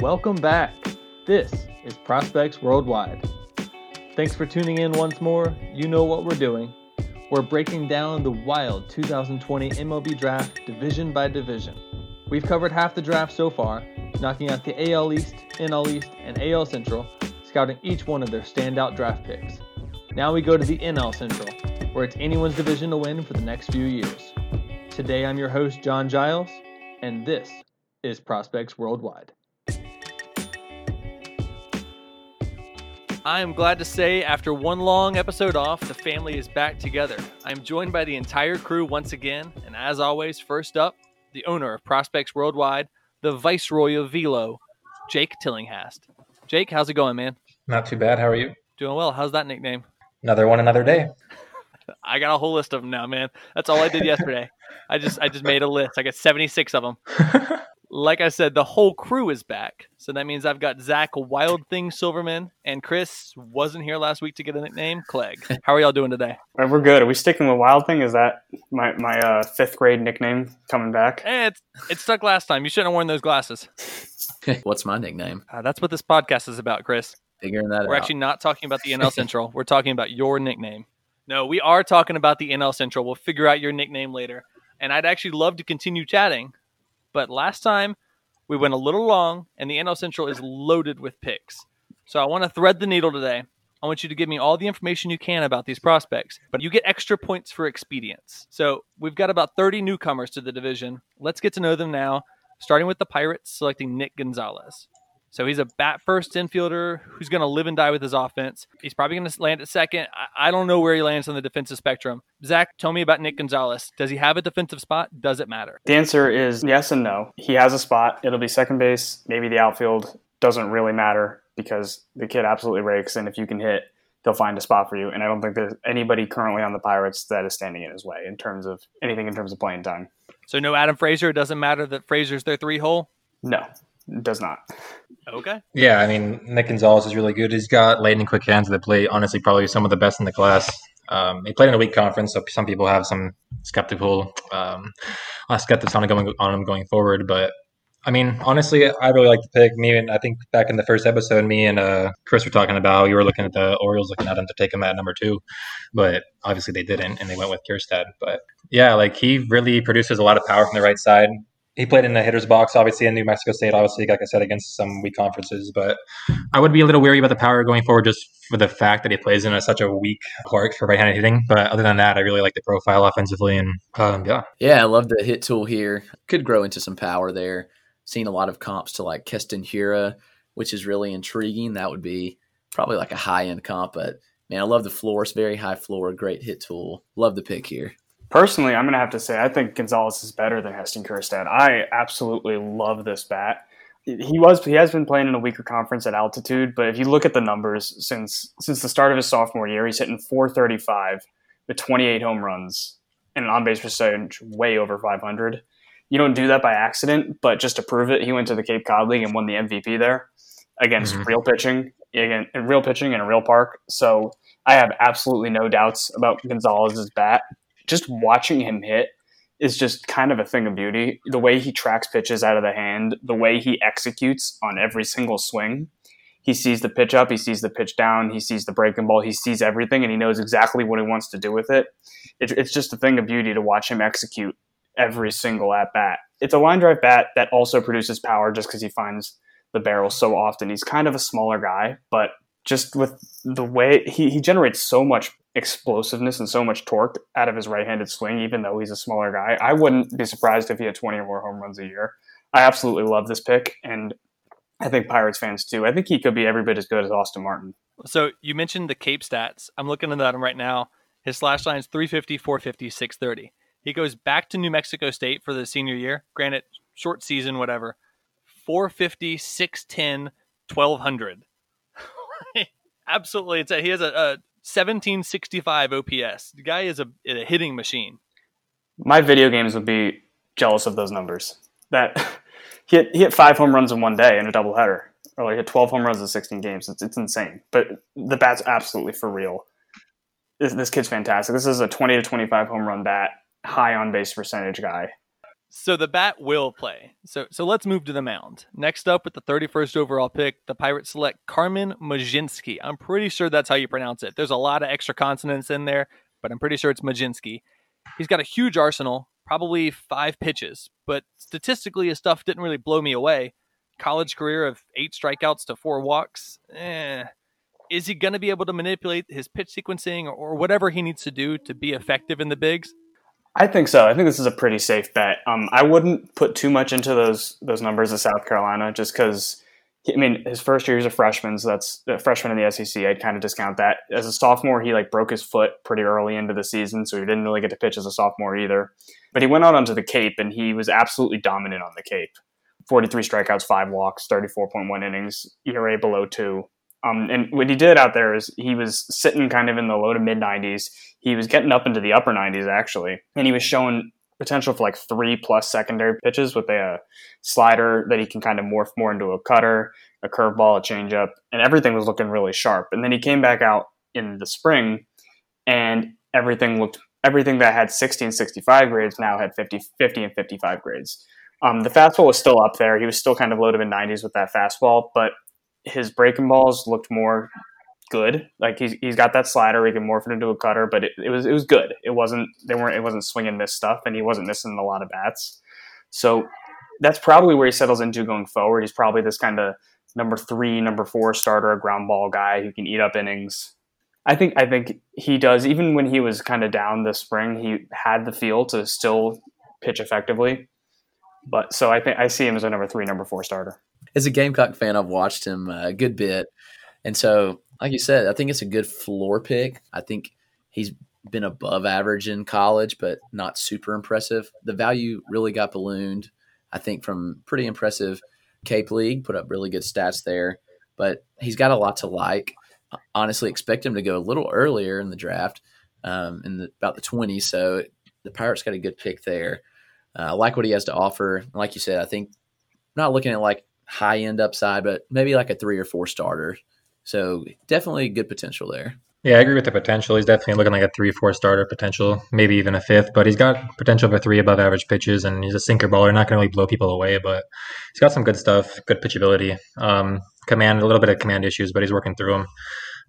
Welcome back. This is Prospects Worldwide. Thanks for tuning in once more. You know what we're doing. We're breaking down the wild 2020 MLB draft division by division. We've covered half the draft so far, knocking out the AL East, NL East, and AL Central, scouting each one of their standout draft picks. Now we go to the NL Central, where it's anyone's division to win for the next few years. Today I'm your host, John Giles, and this is Prospects Worldwide. I am glad to say, after one long episode off, the family is back together. I am joined by the entire crew once again, and as always, first up, the owner of Prospects Worldwide, the Viceroy of Velo, Jake Tillinghast. Jake, how's it going, man? Not too bad. How are you? Doing well. How's that nickname? Another one, another day. I got a whole list of them now, man. That's all I did yesterday. I just I just made a list. I got 76 of them. like I said, the whole crew is back. So that means I've got Zach Wild Thing Silverman and Chris wasn't here last week to get a nickname, Clegg. How are y'all doing today? We're good. Are we sticking with Wild Thing? Is that my my uh, fifth grade nickname coming back? Eh, it's, it stuck last time. You shouldn't have worn those glasses. What's my nickname? Uh, that's what this podcast is about, Chris. Figuring that We're out. actually not talking about the NL Central. We're talking about your nickname. No, we are talking about the NL Central. We'll figure out your nickname later. And I'd actually love to continue chatting, but last time we went a little long, and the NL Central is loaded with picks. So I want to thread the needle today. I want you to give me all the information you can about these prospects, but you get extra points for expedience. So we've got about 30 newcomers to the division. Let's get to know them now, starting with the Pirates selecting Nick Gonzalez. So he's a bat first infielder who's going to live and die with his offense. He's probably going to land at second. I, I don't know where he lands on the defensive spectrum. Zach, tell me about Nick Gonzalez. Does he have a defensive spot? Does it matter? The answer is yes and no. He has a spot. It'll be second base, maybe the outfield. Doesn't really matter because the kid absolutely rakes, and if you can hit, they'll find a spot for you. And I don't think there's anybody currently on the Pirates that is standing in his way in terms of anything in terms of playing time. So no Adam Frazier. It doesn't matter that Frazier's their three hole. No, does not. Okay. Yeah, I mean, Nick Gonzalez is really good. He's got lightning quick hands that play, honestly, probably some of the best in the class. Um, he played in a weak conference, so some people have some skeptical um, uh, skeptics on, going, on him going forward. But I mean, honestly, I really like the pick. Me and I think back in the first episode, me and uh, Chris were talking about you were looking at the Orioles, looking at him to take him at number two, but obviously they didn't, and they went with Kjerstad. But yeah, like he really produces a lot of power from the right side he played in the hitter's box, obviously in New Mexico State, obviously, like I said, against some weak conferences. But I would be a little wary about the power going forward just for the fact that he plays in a, such a weak park for right handed hitting. But other than that, I really like the profile offensively. And um, yeah. Yeah, I love the hit tool here. Could grow into some power there. Seen a lot of comps to like Keston Hiura, which is really intriguing. That would be probably like a high end comp. But man, I love the floor. It's very high floor, great hit tool. Love the pick here. Personally, I'm going to have to say I think Gonzalez is better than Heston Kjerstad. I absolutely love this bat. He was he has been playing in a weaker conference at altitude, but if you look at the numbers since since the start of his sophomore year, he's hitting 435 with 28 home runs and an on base percentage way over 500. You don't do that by accident, but just to prove it, he went to the Cape Cod League and won the MVP there against mm-hmm. real pitching, again, real pitching in a real park. So I have absolutely no doubts about Gonzalez's bat just watching him hit is just kind of a thing of beauty. The way he tracks pitches out of the hand, the way he executes on every single swing. He sees the pitch up, he sees the pitch down, he sees the breaking ball, he sees everything, and he knows exactly what he wants to do with it. it it's just a thing of beauty to watch him execute every single at bat. It's a line drive bat that also produces power just because he finds the barrel so often. He's kind of a smaller guy, but just with the way he, he generates so much explosiveness and so much torque out of his right-handed swing, even though he's a smaller guy. I wouldn't be surprised if he had 20 or more home runs a year. I absolutely love this pick, and I think Pirates fans too. I think he could be every bit as good as Austin Martin. So you mentioned the Cape stats. I'm looking at them right now. His slash line is 350, 450, 630. He goes back to New Mexico State for the senior year. Granted, short season, whatever. 450, 610, 1200. Absolutely. It's a, he has a, a 1765 OPS. The guy is a, a hitting machine. My video games would be jealous of those numbers. That he hit, he hit five home runs in one day in a doubleheader, or like hit 12 home runs in 16 games. It's, it's insane. But the bat's absolutely for real. This, this kid's fantastic. This is a 20 to 25 home run bat, high on base percentage guy. So the bat will play. So so let's move to the mound. Next up with the 31st overall pick, the Pirates select Carmen Mlodzinski. I'm pretty sure that's how you pronounce it. There's a lot of extra consonants in there, but I'm pretty sure it's Mlodzinski. He's got a huge arsenal, probably five pitches, but statistically his stuff didn't really blow me away. College career of eight strikeouts to four walks. Eh. Is he going to be able to manipulate his pitch sequencing or whatever he needs to do to be effective in the bigs? I think so. I think this is a pretty safe bet. Um, I wouldn't put too much into those those numbers of South Carolina, just because. I mean, his first year he's a freshman, so that's a freshman in the SEC. I'd kind of discount that. As a sophomore, he like broke his foot pretty early into the season, so he didn't really get to pitch as a sophomore either. But he went out onto the Cape, and he was absolutely dominant on the Cape. 43 strikeouts, five walks, 34.1 innings, ERA below two. Um, and what he did out there is he was sitting kind of in the low to mid 90s. He was getting up into the upper 90s actually, and he was showing potential for like three plus secondary pitches with a slider that he can kind of morph more into a cutter, a curveball, a changeup, and everything was looking really sharp. And then he came back out in the spring, and everything looked everything that had 60 and 65 grades now had 50, 50 and 55 grades. Um, the fastball was still up there. He was still kind of low to mid 90s with that fastball, but his breaking balls looked more good. Like he's, he's got that slider, he can morph it into a cutter, but it, it was it was good. It wasn't they weren't it wasn't swinging miss stuff, and he wasn't missing a lot of bats. So that's probably where he settles into going forward. He's probably this kind of number three, number four starter, a ground ball guy who can eat up innings. I think I think he does. Even when he was kind of down this spring, he had the feel to still pitch effectively. But so I think I see him as a number three, number four starter. As a Gamecock fan, I've watched him a good bit, and so like you said, I think it's a good floor pick. I think he's been above average in college, but not super impressive. The value really got ballooned, I think, from pretty impressive Cape League, put up really good stats there. But he's got a lot to like. Honestly, expect him to go a little earlier in the draft, um, in the, about the 20s. So the Pirates got a good pick there. Uh, I like what he has to offer. Like you said, I think not looking at like high end upside, but maybe like a three or four starter. So definitely good potential there. Yeah, I agree with the potential. He's definitely looking like a three, four starter potential, maybe even a fifth. But he's got potential for three above average pitches, and he's a sinker baller. Not going to really blow people away, but he's got some good stuff, good pitchability, um, command, a little bit of command issues, but he's working through them.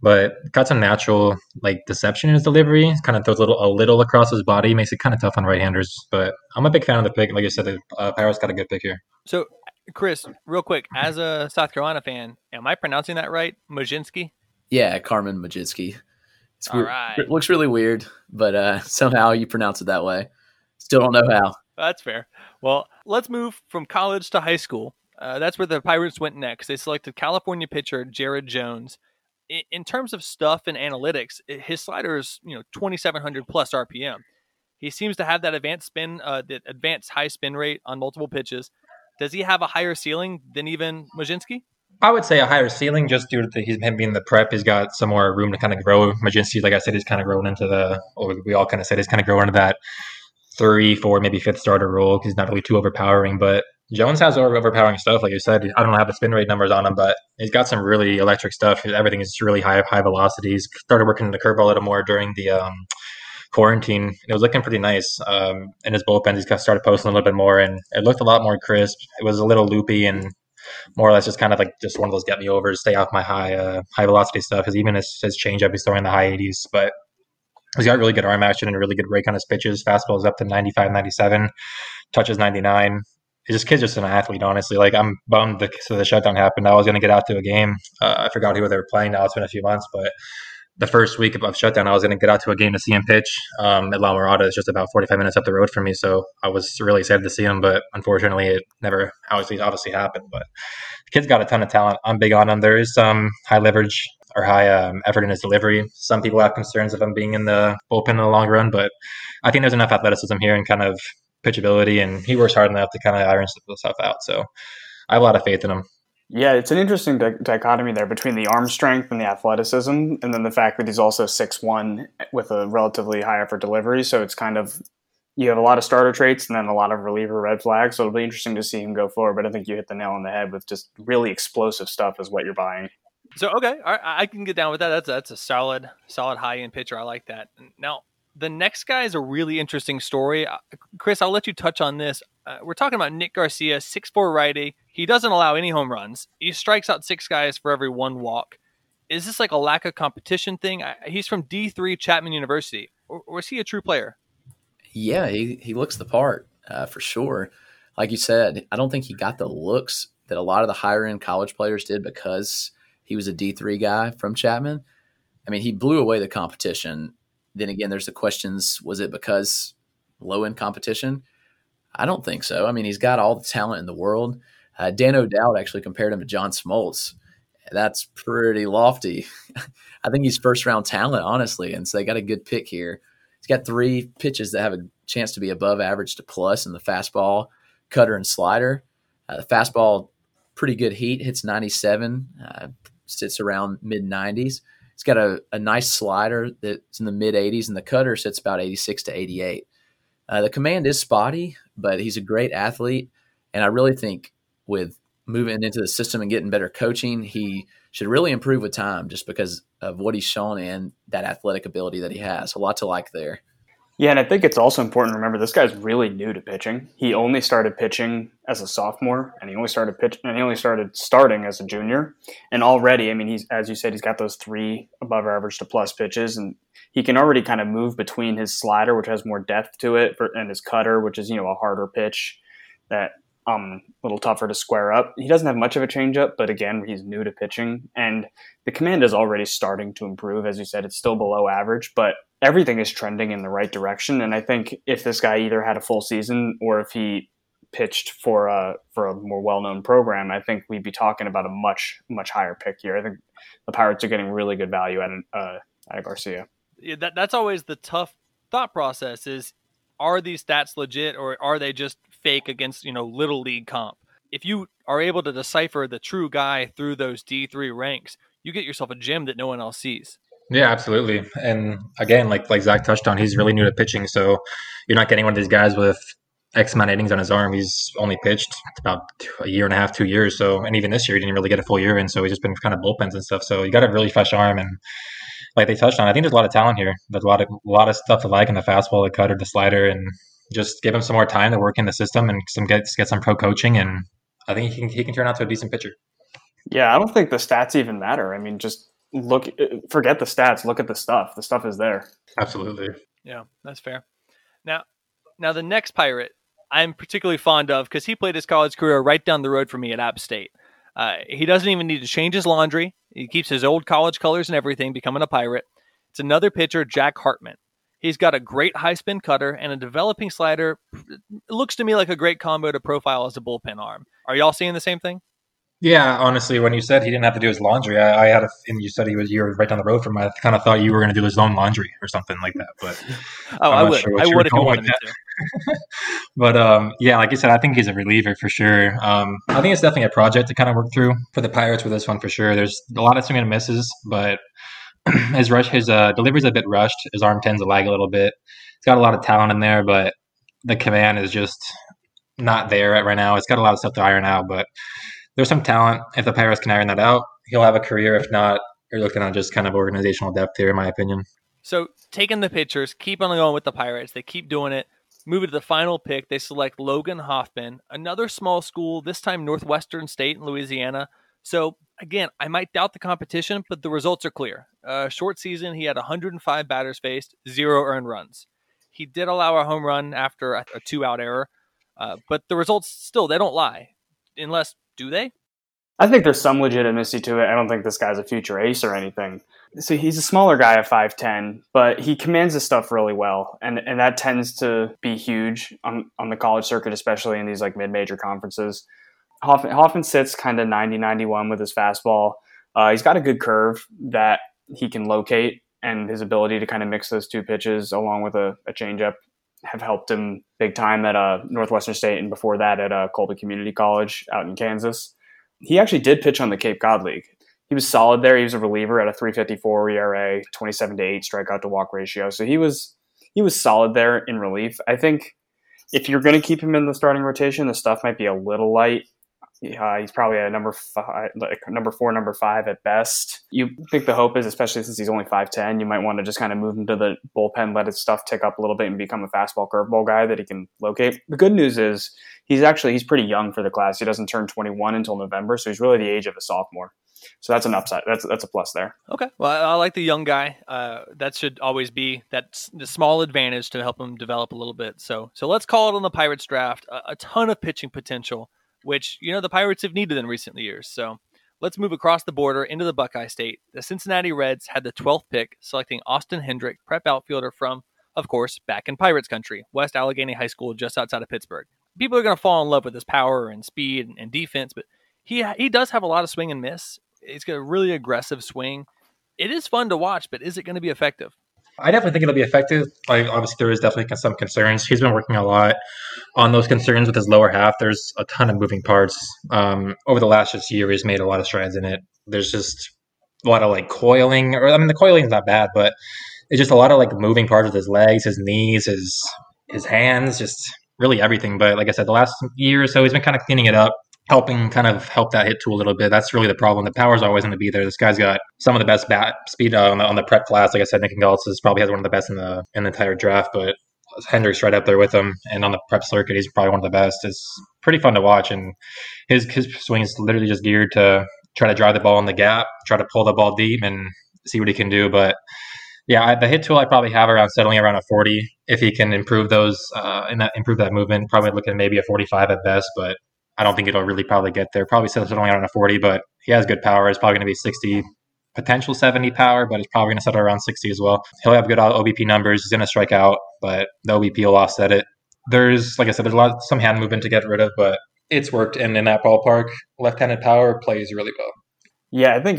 But got some natural like deception in his delivery. Kind of throws a little a little across his body, makes it kind of tough on right-handers. But I'm a big fan of the pick. Like I said, the uh, Pirates got a good pick here. So Chris, real quick, as a South Carolina fan, am I pronouncing that right? Mlodzinski? Yeah, Carmen Mlodzinski. It's All right. It looks really weird, but uh, somehow you pronounce it that way. Still don't know how. That's fair. Well, let's move from college to high school. Uh, that's where the Pirates went next. They selected California pitcher Jared Jones. In, in terms of stuff and analytics, his slider is you know 2,700 plus RPM. He seems to have that advanced spin, uh, the advanced high spin rate on multiple pitches does he have a higher ceiling than even Mlodzinski? I would say a higher ceiling just due to him being the prep. He's got some more room to kind of grow. Mlodzinski, like I said, he's kind of growing into the, or we all kind of said, he's kind of growing into that three, four, maybe fifth starter role. Because he's not really too overpowering, but Jones has overpowering stuff. Like you said, I don't have the spin rate numbers on him, but he's got some really electric stuff. Everything is really high, high velocities. Started working the curveball a little more during the um, quarantine. It was looking pretty nice. Um, in his bullpen, he's kind of started posting a little bit more, and it looked a lot more crisp. It was a little loopy and more or less just kind of like just one of those get me over, stay off my high uh, high velocity stuff. Because even his, his changeup, he's throwing the high 80s, but he's got really good arm action and a really good break on his pitches. Fastball is up to 95, 97, touches 99. This kid's just an athlete, honestly. Like I'm bummed the, so the shutdown happened. I was going to get out to a game. Uh, I forgot who they were playing now. It's been a few months, but the first week of shutdown, I was going to get out to a game to see him pitch um, at La Mirada. It's just about 45 minutes up the road from me, so I was really excited to see him. But unfortunately, it never obviously obviously happened. But the kid's got a ton of talent. I'm big on him. There is some high leverage or high um, effort in his delivery. Some people have concerns of him being in the bullpen in the long run, but I think there's enough athleticism here and kind of pitchability, and he works hard enough to kind of iron stuff out. So I have a lot of faith in him. Yeah, it's an interesting di- dichotomy there between the arm strength and the athleticism, and then the fact that he's also six one with a relatively high effort delivery. So it's kind of you have a lot of starter traits and then a lot of reliever red flags. So it'll be interesting to see him go forward. But I think you hit the nail on the head with just really explosive stuff is what you're buying. So okay, I can get down with that. That's that's a solid, solid high end pitcher. I like that. Now the next guy is a really interesting story. Uh, Chris, I'll let you touch on this. Uh, we're talking about Nick Garcia, 6'4 righty. He doesn't allow any home runs. He strikes out six guys for every one walk. Is this like a lack of competition thing? I, he's from D3 Chapman University. Or, or, is he a true player? Yeah, he, he looks the part uh, for sure. Like you said, I don't think he got the looks that a lot of the higher end college players did because he was a D3 guy from Chapman. I mean, he blew away the competition. Then again, there's the questions was it because low end competition? I don't think so. I mean, he's got all the talent in the world. Uh, Dan O'Dowd actually compared him to John Smoltz. That's pretty lofty. I think he's first round talent, honestly. And so they got a good pick here. He's got three pitches that have a chance to be above average to plus in the fastball, cutter, and slider. Uh, the fastball, pretty good heat, hits 97, uh, sits around mid 90s. He's got a, a nice slider that's in the mid 80s, and the cutter sits about 86 to 88. Uh, the command is spotty, but he's a great athlete. And I really think with moving into the system and getting better coaching, he should really improve with time just because of what he's shown and that athletic ability that he has. A lot to like there. Yeah, and I think it's also important to remember this guy's really new to pitching. He only started pitching as a sophomore, and he only started pitch, and he only started starting as a junior. And already, I mean, he's as you said, he's got those three above average to plus pitches, and he can already kind of move between his slider, which has more depth to it, and his cutter, which is you know a harder pitch that um a little tougher to square up. He doesn't have much of a changeup, but again, he's new to pitching, and the command is already starting to improve. As you said, it's still below average, but everything is trending in the right direction. And I think if this guy either had a full season or if he pitched for a for a more well known program, I think we'd be talking about a much much higher pick here. I think the Pirates are getting really good value at uh, at Garcia. Yeah, that that's always the tough thought process is are these stats legit or are they just fake against you know little league comp? If you are able to decipher the true guy through those D three ranks, you get yourself a gem that no one else sees. Yeah, absolutely. And again, like like Zach touched on, he's really new to pitching, so you're not getting one of these guys with X amount of innings on his arm. He's only pitched about a year and a half, two years. So, and even this year, he didn't really get a full year and So he's just been kind of bullpens and stuff. So you got a really fresh arm, and like they touched on, I think there's a lot of talent here. There's a lot of a lot of stuff to like in the fastball, the cutter, the slider, and just give him some more time to work in the system and some get get some pro coaching. And I think he can he can turn out to a decent pitcher. Yeah, I don't think the stats even matter. I mean, just look forget the stats look at the stuff. The stuff is there. Absolutely. Yeah that's fair. Now now the next pirate i'm particularly fond of because he played his college career right down the road from me at app state. Uh, he doesn't even need to change his laundry. He keeps his old college colors and everything becoming a pirate. It's another pitcher jack hartman. He's got a great high spin cutter and a developing slider. It looks to me like a great combo to profile as a bullpen arm. Are y'all seeing the same thing yeah, honestly, when you said he didn't have to do his laundry, I, I had a, and you said he was you were right down the road from. I kind of thought you were going to do his own laundry or something like that. But oh, I would, sure I would if you wanted me to. but um, yeah, like you said, I think he's a reliever for sure. Um, I think it's definitely a project to kind of work through for the Pirates with this one for sure. There's a lot of swing and misses, but his rush, his uh, delivery's a bit rushed. His arm tends to lag a little bit. He's got a lot of talent in there, but the command is just not there right now. It's got a lot of stuff to iron out, but there's some talent. If the Pirates can iron that out, he'll have a career. If not, you're looking at just kind of organizational depth here, in my opinion. So taking the pitchers, keep on going with the Pirates. They keep doing it. Move to the final pick. They select Logan Hoffman, another small school, this time Northwestern State in Louisiana. So again, I might doubt the competition, but the results are clear. Uh, short season, he had 105 batters faced, zero earned runs. He did allow a home run after a, a two out error, uh, but the results still they don't lie, unless do they? I think there's some legitimacy to it. I don't think this guy's a future ace or anything. So he's a smaller guy at 5'10, but he commands his stuff really well. And and that tends to be huge on, on the college circuit, especially in these like mid-major conferences. Hoffman, Hoffman sits kind of 90, 91 with his fastball. Uh, he's got a good curve that he can locate, and his ability to kind of mix those two pitches along with a, a changeup have helped him big time at uh, Northwestern State and before that at uh, Colby Community College out in Kansas. He actually did pitch on the Cape Cod League. He was solid there. He was a reliever at a 354 ERA, 27 to 8 strikeout to walk ratio. So he was he was solid there in relief. I think if you're going to keep him in the starting rotation, the stuff might be a little light. Uh, he's probably a number five, like number four, number five at best. You think the hope is, especially since he's only five ten, you might want to just kind of move him to the bullpen, let his stuff tick up a little bit, and become a fastball curveball guy that he can locate. The good news is he's actually he's pretty young for the class. He doesn't turn 21 until November, so he's really the age of a sophomore. So that's an upside. That's that's a plus there. Okay. Well, I, I like the young guy. Uh, that should always be that the small advantage to help him develop a little bit. So so let's call it on the Pirates draft. A, a ton of pitching potential, which you know the Pirates have needed in recent years. So let's move across the border into the Buckeye State. The Cincinnati Reds had the 12th pick, selecting Austin Hendrick, prep outfielder from, of course, back in Pirates country, West Allegheny High School, just outside of Pittsburgh. People are going to fall in love with his power and speed and, and defense, but he he does have a lot of swing and miss, He's got a really aggressive swing. It is fun to watch, but is it going to be effective? I definitely think it'll be effective. Like obviously, there is definitely some concerns. He's been working a lot on those concerns with his lower half. There's a ton of moving parts. Um, over the last just year, he's made a lot of strides in it. There's just a lot of like coiling, or I mean, the coiling is not bad, but it's just a lot of like moving parts with his legs, his knees, his his hands, just really everything. But like I said, the last year or so, he's been kind of cleaning it up helping kind of help that hit tool a little bit. That's really the problem. The power's always going to be there. This guy's got some of the best bat speed uh, on, the, on the prep class. Like I said, Nick Gonzalez probably has one of the best in the in the entire draft, but Hendrick's right up there with him. And on the prep circuit, he's probably one of the best. It's pretty fun to watch, and his his swing is literally just geared to try to drive the ball in the gap, try to pull the ball deep, and see what he can do. But yeah, I, the hit tool I probably have around settling around a 40. If he can improve those uh, and that improve that movement, probably looking at maybe a 45 at best. But I don't think it'll really probably get there. Probably settle only on a 40, but he has good power. It's probably going to be 60, potential 70 power, but it's probably going to settle around 60 as well. He'll have good OBP numbers. He's going to strike out, but the OBP will offset it. There's, like I said, there's a lot, some hand movement to get rid of, but it's worked. And in that ballpark, left-handed power plays really well. Yeah, I think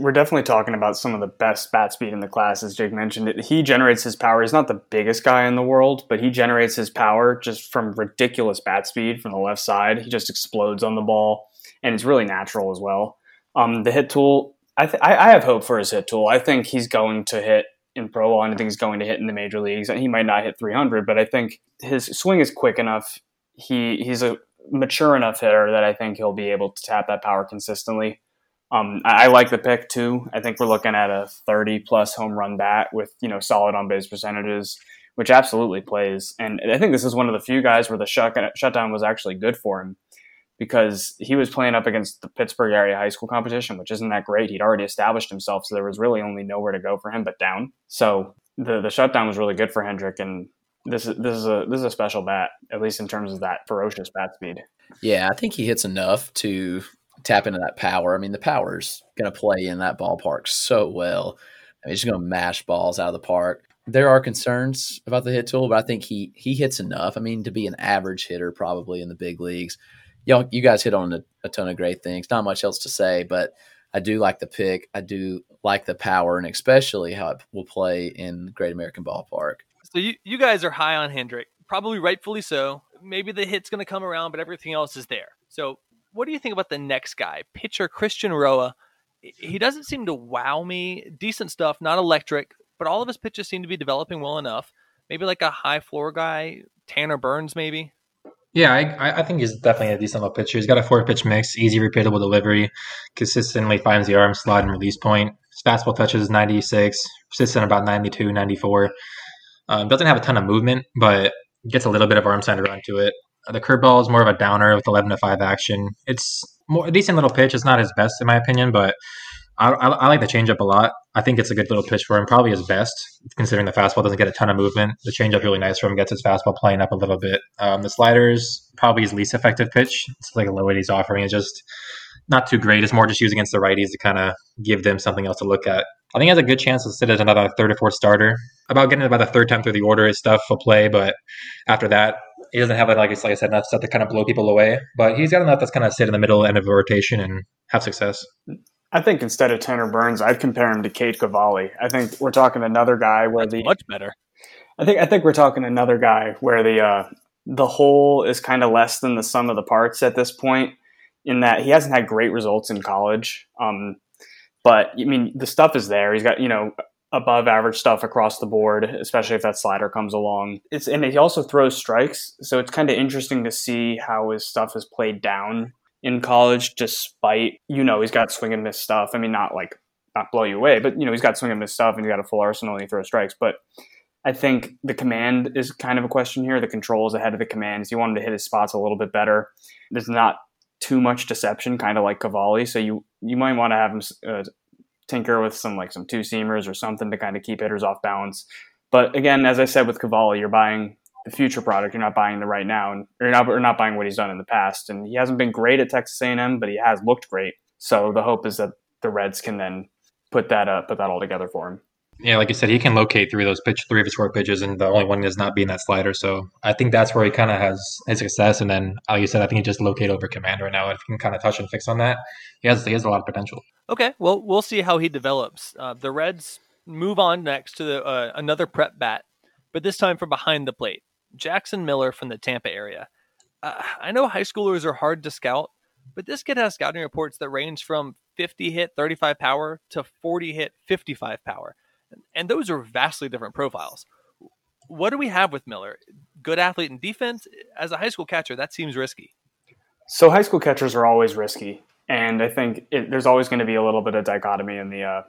we're definitely talking about some of the best bat speed in the class, as Jake mentioned. He generates his power. He's not the biggest guy in the world, but he generates his power just from ridiculous bat speed from the left side. He just explodes on the ball, and it's really natural as well. Um, the hit tool, I, th- I, have hope for his hit tool. I think he's going to hit in pro ball, and I think he's going to hit in the major leagues. He might not hit 300, but I think his swing is quick enough. He he's a mature enough hitter that I think he'll be able to tap that power consistently. Um, I, I, like the pick too. I think we're looking at a 30 plus home run bat with you know solid on base percentages, which absolutely plays. And I think this is one of the few guys where the shut, shutdown was actually good for him because he was playing up against the Pittsburgh area high school competition, which isn't that great. He'd already established himself, so there was really only nowhere to go for him but down. So the the shutdown was really good for Hendrick, and this is this is a this is a special bat, at least in terms of that ferocious bat speed. Yeah, I think he hits enough to tap into that power. I mean, the power's going to play in that ballpark so well. I mean, he's going to mash balls out of the park. There are concerns about the hit tool, but I think he he hits enough. I mean, to be an average hitter, probably in the big leagues. Y'all, you guys hit on a, a ton of great things. Not much else to say, but I do like the pick. I do like the power, and especially how it will play in Great American Ballpark. So you you guys are high on Hendrick, probably rightfully so. Maybe the hit's going to come around, but everything else is there. So what do you think about the next guy, pitcher Christian Roa? He doesn't seem to wow me. Decent stuff, not electric, but all of his pitches seem to be developing well enough. Maybe like a high floor guy, Tanner Burns, maybe. Yeah, I, I think he's definitely a decent little pitcher. He's got a four pitch mix, easy, repeatable delivery, consistently finds the arm slot and release point. His fastball touches is 96, persistent about 92, 94. Um, doesn't have a ton of movement, but gets a little bit of arm center onto it. The curveball is more of a downer with 11 to 5 action. It's more a decent little pitch. It's not his best, in my opinion, but I, I, I like the changeup a lot. I think it's a good little pitch for him. Probably his best, considering the fastball doesn't get a ton of movement. The changeup really nice for him. Gets his fastball playing up a little bit. Um, the sliders probably his least effective pitch. It's like a low he's offering. It's just not too great. It's more just used against the righties to kind of give them something else to look at. I think he has a good chance to sit as another third or fourth starter. About getting about the third time through the order, his stuff will play, but after that, he doesn't have it like, like I said, enough stuff to kind of blow people away. But he's got enough that's kind of sit in the middle end of a rotation and have success. I think instead of Tanner Burns, I'd compare him to Cade Cavalli. I think we're talking another guy where that's the much better. I think I think we're talking another guy where the uh, the whole is kind of less than the sum of the parts at this point. In that he hasn't had great results in college, um, but I mean the stuff is there. He's got you know above average stuff across the board, especially if that slider comes along. It's and he also throws strikes, so it's kind of interesting to see how his stuff is played down in college, despite you know he's got swing and miss stuff. I mean, not like not blow you away, but you know he's got swing and miss stuff, and he's got a full arsenal and he throws strikes. But I think the command is kind of a question here. The controls ahead of the commands. You want him to hit his spots a little bit better. There's not too much deception, kind of like Cavalli. So you you might want to have him uh, tinker with some like some two seamers or something to kind of keep hitters off balance. But again, as I said with Cavalli, you're buying the future product. You're not buying the right now, and you're not you're not buying what he's done in the past. And he hasn't been great at Texas A&M, but he has looked great. So the hope is that the Reds can then put that uh, put that all together for him. Yeah, like you said, he can locate three of those pitch, three of his four pitches, and the only one is not being that slider. So I think that's where he kind of has his success. And then, like you said, I think he just locate over command right now. If he can kind of touch and fix on that, he has he has a lot of potential. Okay, well, we'll see how he develops. Uh, the Reds move on next to the, uh, another prep bat, but this time from behind the plate. Jackson Miller from the Tampa area. Uh, I know high schoolers are hard to scout, but this kid has scouting reports that range from 50 hit 35 power to 40 hit 55 power. And those are vastly different profiles. What do we have with Miller? Good athlete in defense? As a high school catcher, that seems risky. So, high school catchers are always risky. And I think it, there's always going to be a little bit of dichotomy in the uh,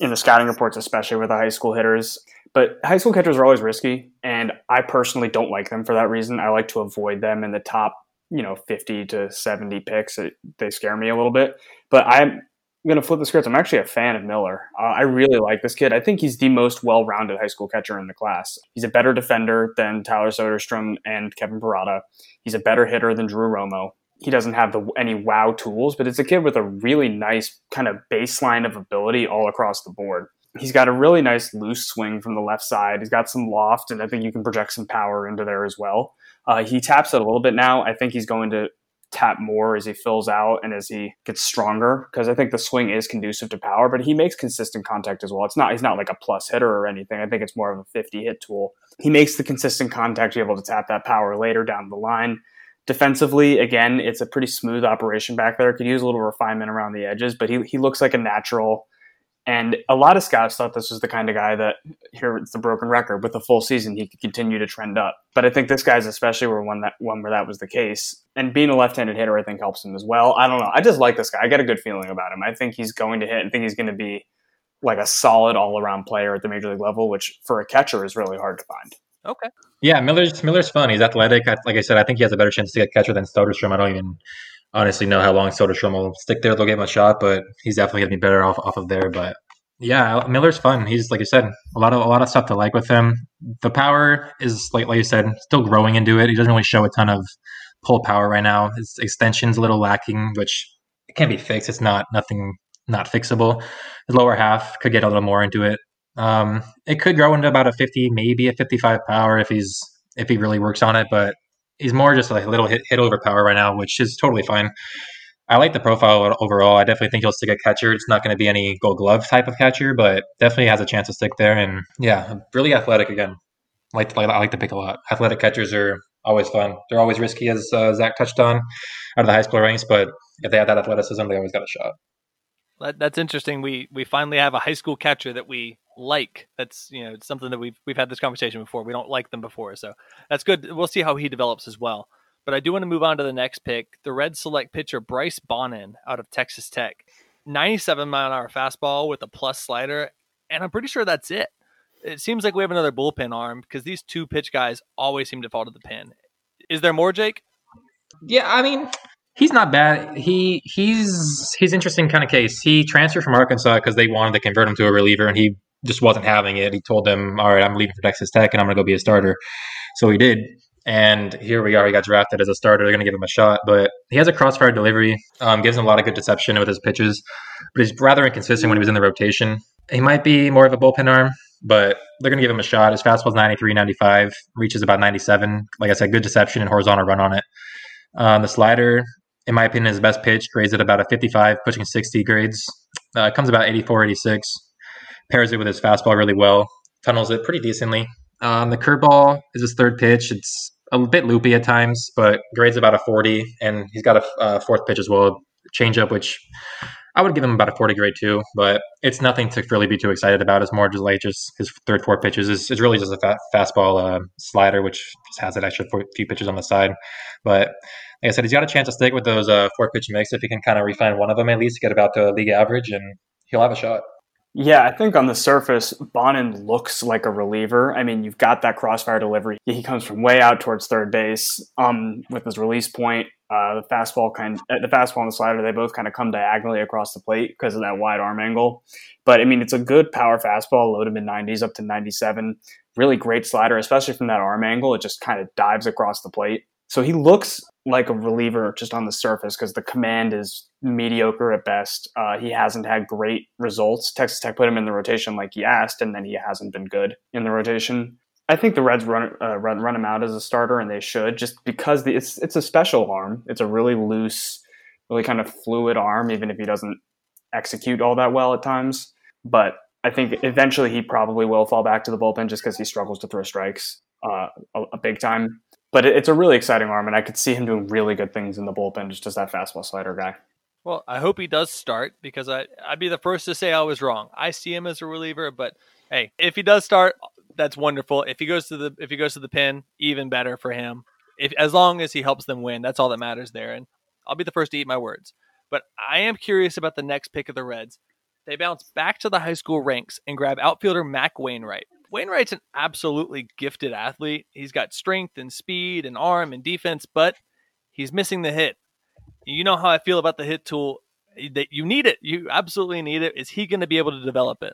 in the scouting reports, especially with the high school hitters. But high school catchers are always risky, and I personally don't like them for that reason. I like to avoid them in the top, you know, 50 to 70 picks. It, they scare me a little bit. But I'm going to flip the script. I'm actually a fan of Miller. Uh, I really like this kid. I think he's the most well-rounded high school catcher in the class. He's a better defender than Tyler Soderstrom and Kevin Parada. He's a better hitter than Drew Romo. He doesn't have the, any wow tools, but it's a kid with a really nice kind of baseline of ability all across the board. He's got a really nice loose swing from the left side. He's got some loft, and I think you can project some power into there as well. Uh, he taps it a little bit now. I think he's going to tap more as he fills out and as he gets stronger because I think the swing is conducive to power, but he makes consistent contact as well. It's not he's not like a plus hitter or anything. I think it's more of a 50 hit tool. He makes the consistent contact to be able to tap that power later down the line. Defensively, again, it's a pretty smooth operation back there. Could use a little refinement around the edges, but he he looks like a natural and a lot of scouts thought this was the kind of guy that here it's the broken record with a full season he could continue to trend up. But I think this guy's especially were one that one where that was the case. And being a left-handed hitter, I think helps him as well. I don't know. I just like this guy. I get a good feeling about him. I think he's going to hit. I think he's going to be like a solid all-around player at the major league level, which for a catcher is really hard to find. Okay. Yeah, Miller's Miller's fun. He's athletic. Like I said, I think he has a better chance to get catcher than Soderstrom. I don't even honestly know how long Soderstrom will stick there. They'll get him a shot, but he's definitely going to be better off off of there. But yeah, Miller's fun. He's like you said, a lot of a lot of stuff to like with him. The power is like like you said, still growing into it. He doesn't really show a ton of pull power right now. His extension's a little lacking, which it can be fixed. It's not nothing not fixable. His lower half could get a little more into it. Um, it could grow into about a 50, maybe a 55 power if he's if he really works on it, but he's more just like a little hit, hit over power right now, which is totally fine. I like the profile overall. I definitely think he'll stick a catcher. It's not going to be any Gold Glove type of catcher, but definitely has a chance to stick there. And yeah, really athletic again. I like, I like the pick a lot. Athletic catchers are always fun. They're always risky, as uh, Zach touched on, out of the high school ranks. But if they have that athleticism, they always got a shot. that's interesting. We we finally have a high school catcher that we like. That's you know something that we've we've had this conversation before. We don't like them before, so that's good. We'll see how he develops as well. But I do want to move on to the next pick. The Red select pitcher Bryce Bonnin out of Texas Tech. 97 mile an hour fastball with a plus slider. And I'm pretty sure that's it. It seems like we have another bullpen arm because these two pitch guys always seem to fall to the pin. Is there more, Jake? Yeah, I mean, he's not bad. He he's he's interesting kind of case. He transferred from Arkansas because they wanted to convert him to a reliever, and he just wasn't having it. He told them, "All right, I'm leaving for Texas Tech, and I'm going to go be a starter." So he did. And here we are. He got drafted as a starter. They're going to give him a shot, but he has a crossfire delivery. Um, gives him a lot of good deception with his pitches, but he's rather inconsistent when he was in the rotation. He might be more of a bullpen arm, but they're going to give him a shot. His fastball's 93, 95, reaches about 97. Like I said, good deception and horizontal run on it. Um, the slider, in my opinion, is the best pitch. Grades at about a 55, pushing 60 grades. Uh, comes about 84, 86. Pairs it with his fastball really well. Tunnels it pretty decently. Um, the curveball is his third pitch. It's a bit loopy at times, but grades about a 40, and he's got a fourth pitch as well, changeup, which I would give him about a 40 grade too, but it's nothing to really be too excited about. It's more just like just his third, fourth pitches is, is really just a fa- fastball uh, slider, which just has an extra few pitches on the side. But like I said, he's got a chance to stick with those uh, four pitch mix if he can kind of refine one of them at least, to get about the league average, and he'll have a shot. Yeah, I think on the surface, Bonnin looks like a reliever. I mean, you've got that crossfire delivery. He comes from way out towards third base um, with his release point. Uh, the fastball kind, uh, the fastball and the slider, they both kind of come diagonally across the plate because of that wide arm angle. But I mean, it's a good power fastball, low to mid 90s up to 97. Really great slider, especially from that arm angle. It just kind of dives across the plate. So he looks like a reliever just on the surface because the command is mediocre at best. Uh, he hasn't had great results. Texas Tech put him in the rotation like he asked, and then he hasn't been good in the rotation. I think the Reds run uh, run, run him out as a starter, and they should just because the, it's it's a special arm. It's a really loose, really kind of fluid arm, even if he doesn't execute all that well at times. But I think eventually he probably will fall back to the bullpen just because he struggles to throw strikes uh, a, a, big time. But it, it's a really exciting arm, and I could see him doing really good things in the bullpen just as that fastball slider guy. Well, I hope he does start because I, I'd be the first to say I was wrong. I see him as a reliever, but hey, if he does start, that's wonderful. If he goes to the if he goes to the pin, even better for him. If as long as he helps them win, that's all that matters there. And I'll be the first to eat my words. But I am curious about the next pick of the Reds. They bounce back to the high school ranks and grab outfielder Mac Wainwright. Wainwright's an absolutely gifted athlete. He's got strength and speed and arm and defense, but he's missing the hit. You know how I feel about the hit tool. That you need it. You absolutely need it. Is he going to be able to develop it?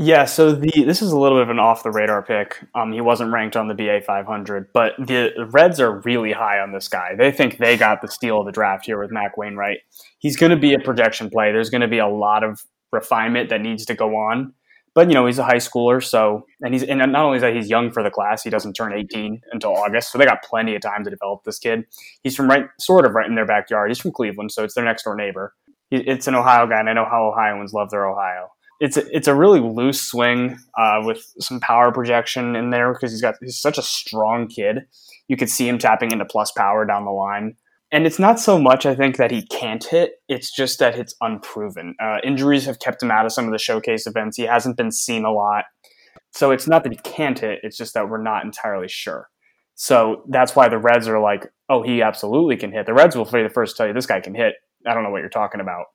Yeah, so the this is a little bit of an off the radar pick. Um, he wasn't ranked on the BA 500, but the Reds are really high on this guy. They think they got the steal of the draft here with Mac Wainwright. He's going to be a projection play. There's going to be a lot of refinement that needs to go on, but you know he's a high schooler, so and he's and not only is that he's young for the class, he doesn't turn 18 until August, so they got plenty of time to develop this kid. He's from right, sort of right in their backyard. He's from Cleveland, so it's their next door neighbor. He, it's an Ohio guy, and I know how Ohioans love their Ohio it's a, it's a really loose swing uh, with some power projection in there because he's got he's such a strong kid. You could see him tapping into plus power down the line. And it's not so much, I think, that he can't hit. It's just that it's unproven. Uh, injuries have kept him out of some of the showcase events. He hasn't been seen a lot. So it's not that he can't hit. It's just that we're not entirely sure. So that's why the Reds are like, oh, he absolutely can hit. The Reds will be the first to tell you this guy can hit. I don't know what you're talking about.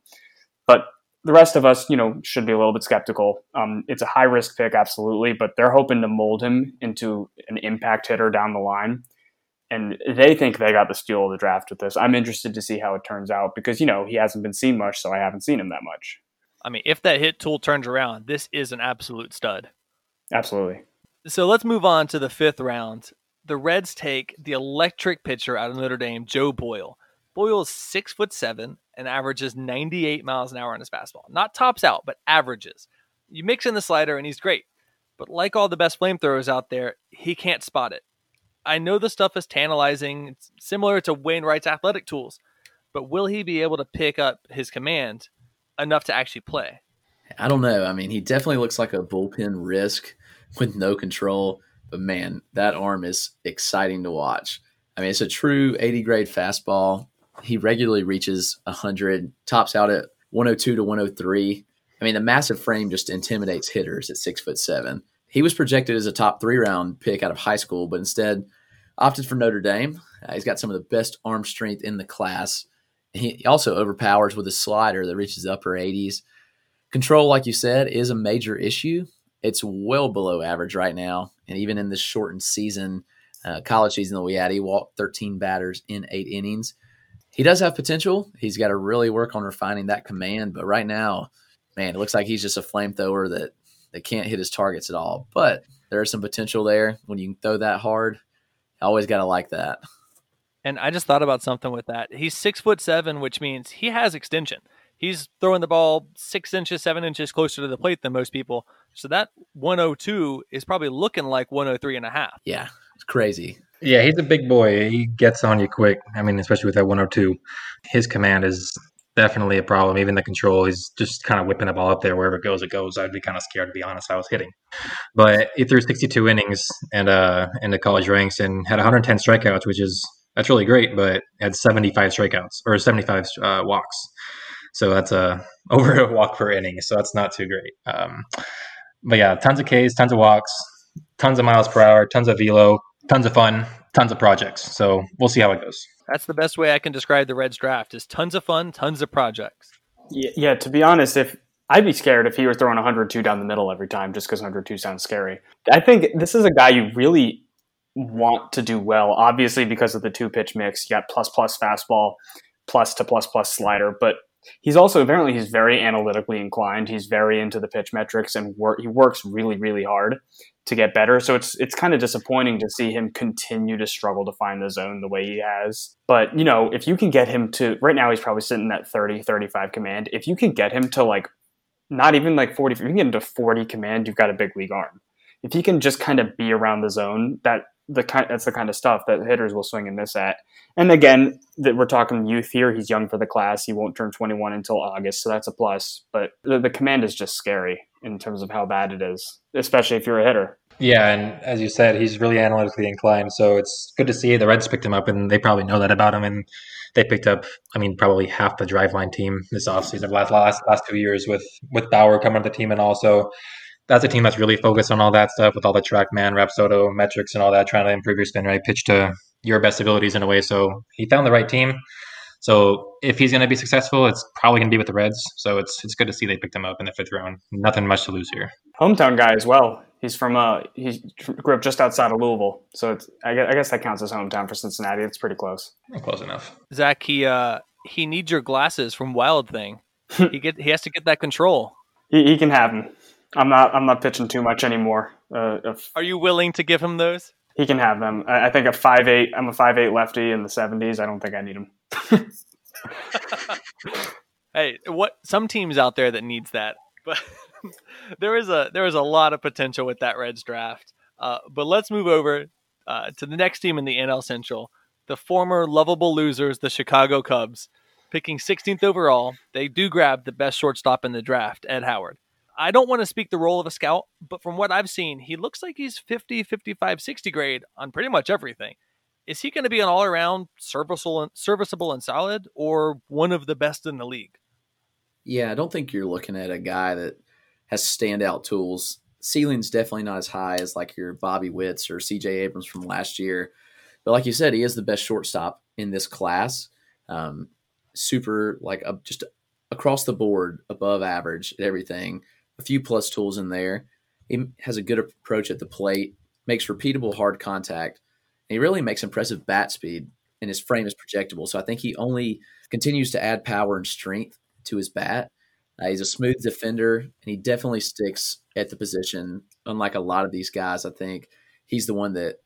But the rest of us, you know, should be a little bit skeptical. Um, it's a high risk pick, absolutely, but they're hoping to mold him into an impact hitter down the line. And they think they got the steal of the draft with this. I'm interested to see how it turns out because, you know, he hasn't been seen much, so I haven't seen him that much. I mean, if that hit tool turns around, this is an absolute stud. Absolutely. So let's move on to the fifth round. The Reds take the electric pitcher out of Notre Dame, Joe Boyle. Boyle is six foot seven and averages 98 miles an hour on his fastball. Not tops out, but averages. You mix in the slider and he's great. But like all the best flamethrowers out there, he can't spot it. I know the stuff is tantalizing, it's similar to Wainwright's athletic tools, but will he be able to pick up his command enough to actually play? I don't know. I mean, he definitely looks like a bullpen risk with no control, but man, that arm is exciting to watch. I mean, it's a true 80 grade fastball he regularly reaches 100, tops out at 102 to 103. I mean, the massive frame just intimidates hitters at six foot seven. He was projected as a top three round pick out of high school, but instead opted for Notre Dame. Uh, he's got some of the best arm strength in the class. He also overpowers with a slider that reaches the upper 80s. Control, like you said, is a major issue. It's well below average right now. And even in this shortened season, uh, college season that we had, he walked 13 batters in eight innings he does have potential. He's got to really work on refining that command. But right now, man, it looks like he's just a flamethrower that that can't hit his targets at all. But there is some potential there when you can throw that hard. always got to like that. And I just thought about something with that. He's six foot seven, which means he has extension. He's throwing the ball six inches, seven inches closer to the plate than most people. So that 102 is probably looking like 103 and a half. Yeah, it's crazy. Yeah, he's a big boy. He gets on you quick. I mean, especially with that 102. His command is definitely a problem. Even the control, he's just kind of whipping the ball up there wherever it goes. It goes. I'd be kind of scared to be honest. I was hitting, but he threw 62 innings and uh in the college ranks and had 110 strikeouts, which is that's really great. But had 75 strikeouts or 75 uh, walks, so that's a over a walk per inning. So that's not too great. Um, but yeah, tons of Ks, tons of walks, tons of miles per hour, tons of velo, tons of fun, tons of projects. So we'll see how it goes. That's the best way I can describe the Reds draft is tons of fun, tons of projects. Yeah, yeah to be honest, if I'd be scared if he were throwing 102 down the middle every time just because 102 sounds scary. I think this is a guy you really want to do well, obviously because of the two pitch mix. You got plus plus fastball, plus to plus plus slider, but he's also apparently he's very analytically inclined. He's very into the pitch metrics and work. He works really really hard to get better. So it's it's kind of disappointing to see him continue to struggle to find the zone the way he has. But, you know, if you can get him to right now he's probably sitting at 30, 35 command. If you can get him to like not even like 40, if you can get him to 40 command, you've got a big league arm. If he can just kind of be around the zone, that the kind that's the kind of stuff that hitters will swing and miss at. And again, that we're talking youth here. He's young for the class. He won't turn 21 until August, so that's a plus. But the, the command is just scary in terms of how bad it is, especially if you're a hitter. Yeah, and as you said, he's really analytically inclined. So it's good to see the Reds picked him up, and they probably know that about him. And they picked up, I mean, probably half the driveline team this offseason, last last last two years with with Bauer coming to the team, and also that's a team that's really focused on all that stuff with all the TrackMan, Rapsodo metrics, and all that, trying to improve your spin rate, pitch to your best abilities in a way. So he found the right team. So if he's going to be successful, it's probably going to be with the Reds. So it's it's good to see they picked him up in the fifth round. Nothing much to lose here. Hometown guy as well. He's from uh he grew up just outside of Louisville, so it's I guess, I guess that counts as hometown for Cincinnati. It's pretty close. Close enough. Zach, he uh he needs your glasses from Wild Thing. he get he has to get that control. He, he can have them. I'm not I'm not pitching too much anymore. Uh, if Are you willing to give him those? he can have them. I, I think a five eight. I'm a five eight lefty in the 70s. I don't think I need them. Hey, what some teams out there that needs that, but there is a there is a lot of potential with that Reds draft. Uh, but let's move over uh, to the next team in the NL Central, the former lovable losers, the Chicago Cubs, picking 16th overall. They do grab the best shortstop in the draft, Ed Howard. I don't want to speak the role of a scout, but from what I've seen, he looks like he's 50, 55, 60 grade on pretty much everything. Is he going to be an all around serviceable, serviceable and solid, or one of the best in the league? Yeah, I don't think you're looking at a guy that has standout tools. Ceiling's definitely not as high as like your Bobby Witts or CJ Abrams from last year. But like you said, he is the best shortstop in this class. Um, super, like uh, just across the board, above average at everything. A few plus tools in there. He has a good approach at the plate, makes repeatable hard contact, he really makes impressive bat speed, and his frame is projectable. So I think he only continues to add power and strength to his bat. Uh, he's a smooth defender, and he definitely sticks at the position. Unlike a lot of these guys, I think he's the one that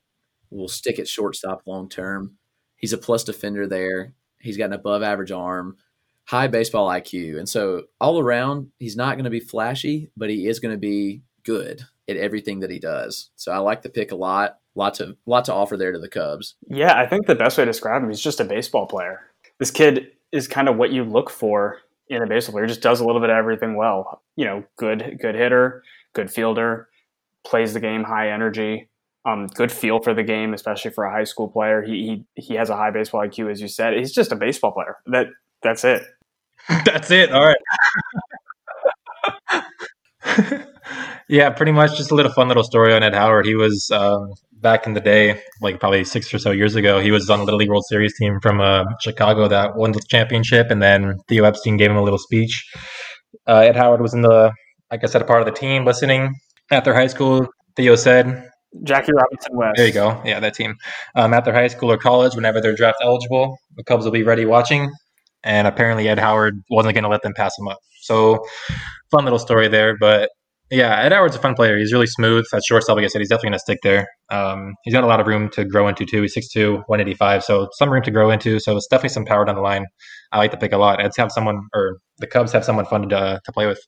will stick at shortstop long term. He's a plus defender there. He's got an above average arm, high baseball IQ. And so, all around, he's not going to be flashy, but he is going to be good at everything that he does. So, I like the pick a lot. Lot to, lot to offer there to the Cubs. Yeah, I think the best way to describe him, he's just a baseball player. This kid is kind of what you look for in a baseball player. He just does a little bit of everything well. You know, good good hitter, good fielder, plays the game high energy, um, good feel for the game, especially for a high school player. He he he has a high baseball IQ, as you said. He's just a baseball player. That that's it. That's it. All right. yeah, pretty much just a little fun little story on Ed Howard. He was um, back in the day, like probably six or so years ago, he was on the Little League World Series team from uh, Chicago that won the championship, and then Theo Epstein gave him a little speech. Uh, Ed Howard was in the, like I said, a part of the team listening at their high school. Theo said, Jackie Robinson West. There you go. Yeah, that team. Um, at their high school or college, whenever they're draft eligible, the Cubs will be ready watching. And apparently, Ed Howard wasn't going to let them pass him up. So, fun little story there. But yeah, Ed Howard's a fun player. He's really smooth. At shortstop, like I said, he's definitely going to stick there. Um, he's got a lot of room to grow into, too. He's 6'2, 185. So, some room to grow into. So, it's definitely some power down the line. I like the pick a lot. Eds have someone, or the Cubs have someone fun to, to play with.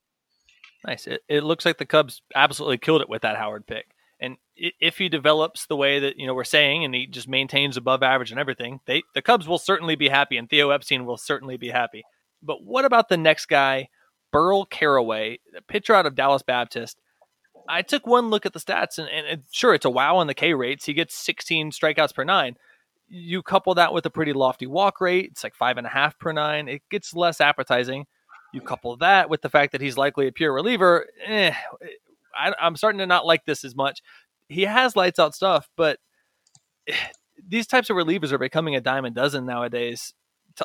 Nice. It, it looks like the Cubs absolutely killed it with that Howard pick. And if he develops the way that you know we're saying, and he just maintains above average and everything, they the Cubs will certainly be happy, and Theo Epstein will certainly be happy. But what about the next guy, Burl Carraway, the pitcher out of Dallas Baptist? I took one look at the stats, and, and it, sure, it's a wow on the K rates. He gets 16 strikeouts per nine. You couple that with a pretty lofty walk rate; it's like five and a half per nine. It gets less appetizing. You couple that with the fact that he's likely a pure reliever. Eh, I, I'm starting to not like this as much. He has lights out stuff, but these types of relievers are becoming a dime a dozen nowadays.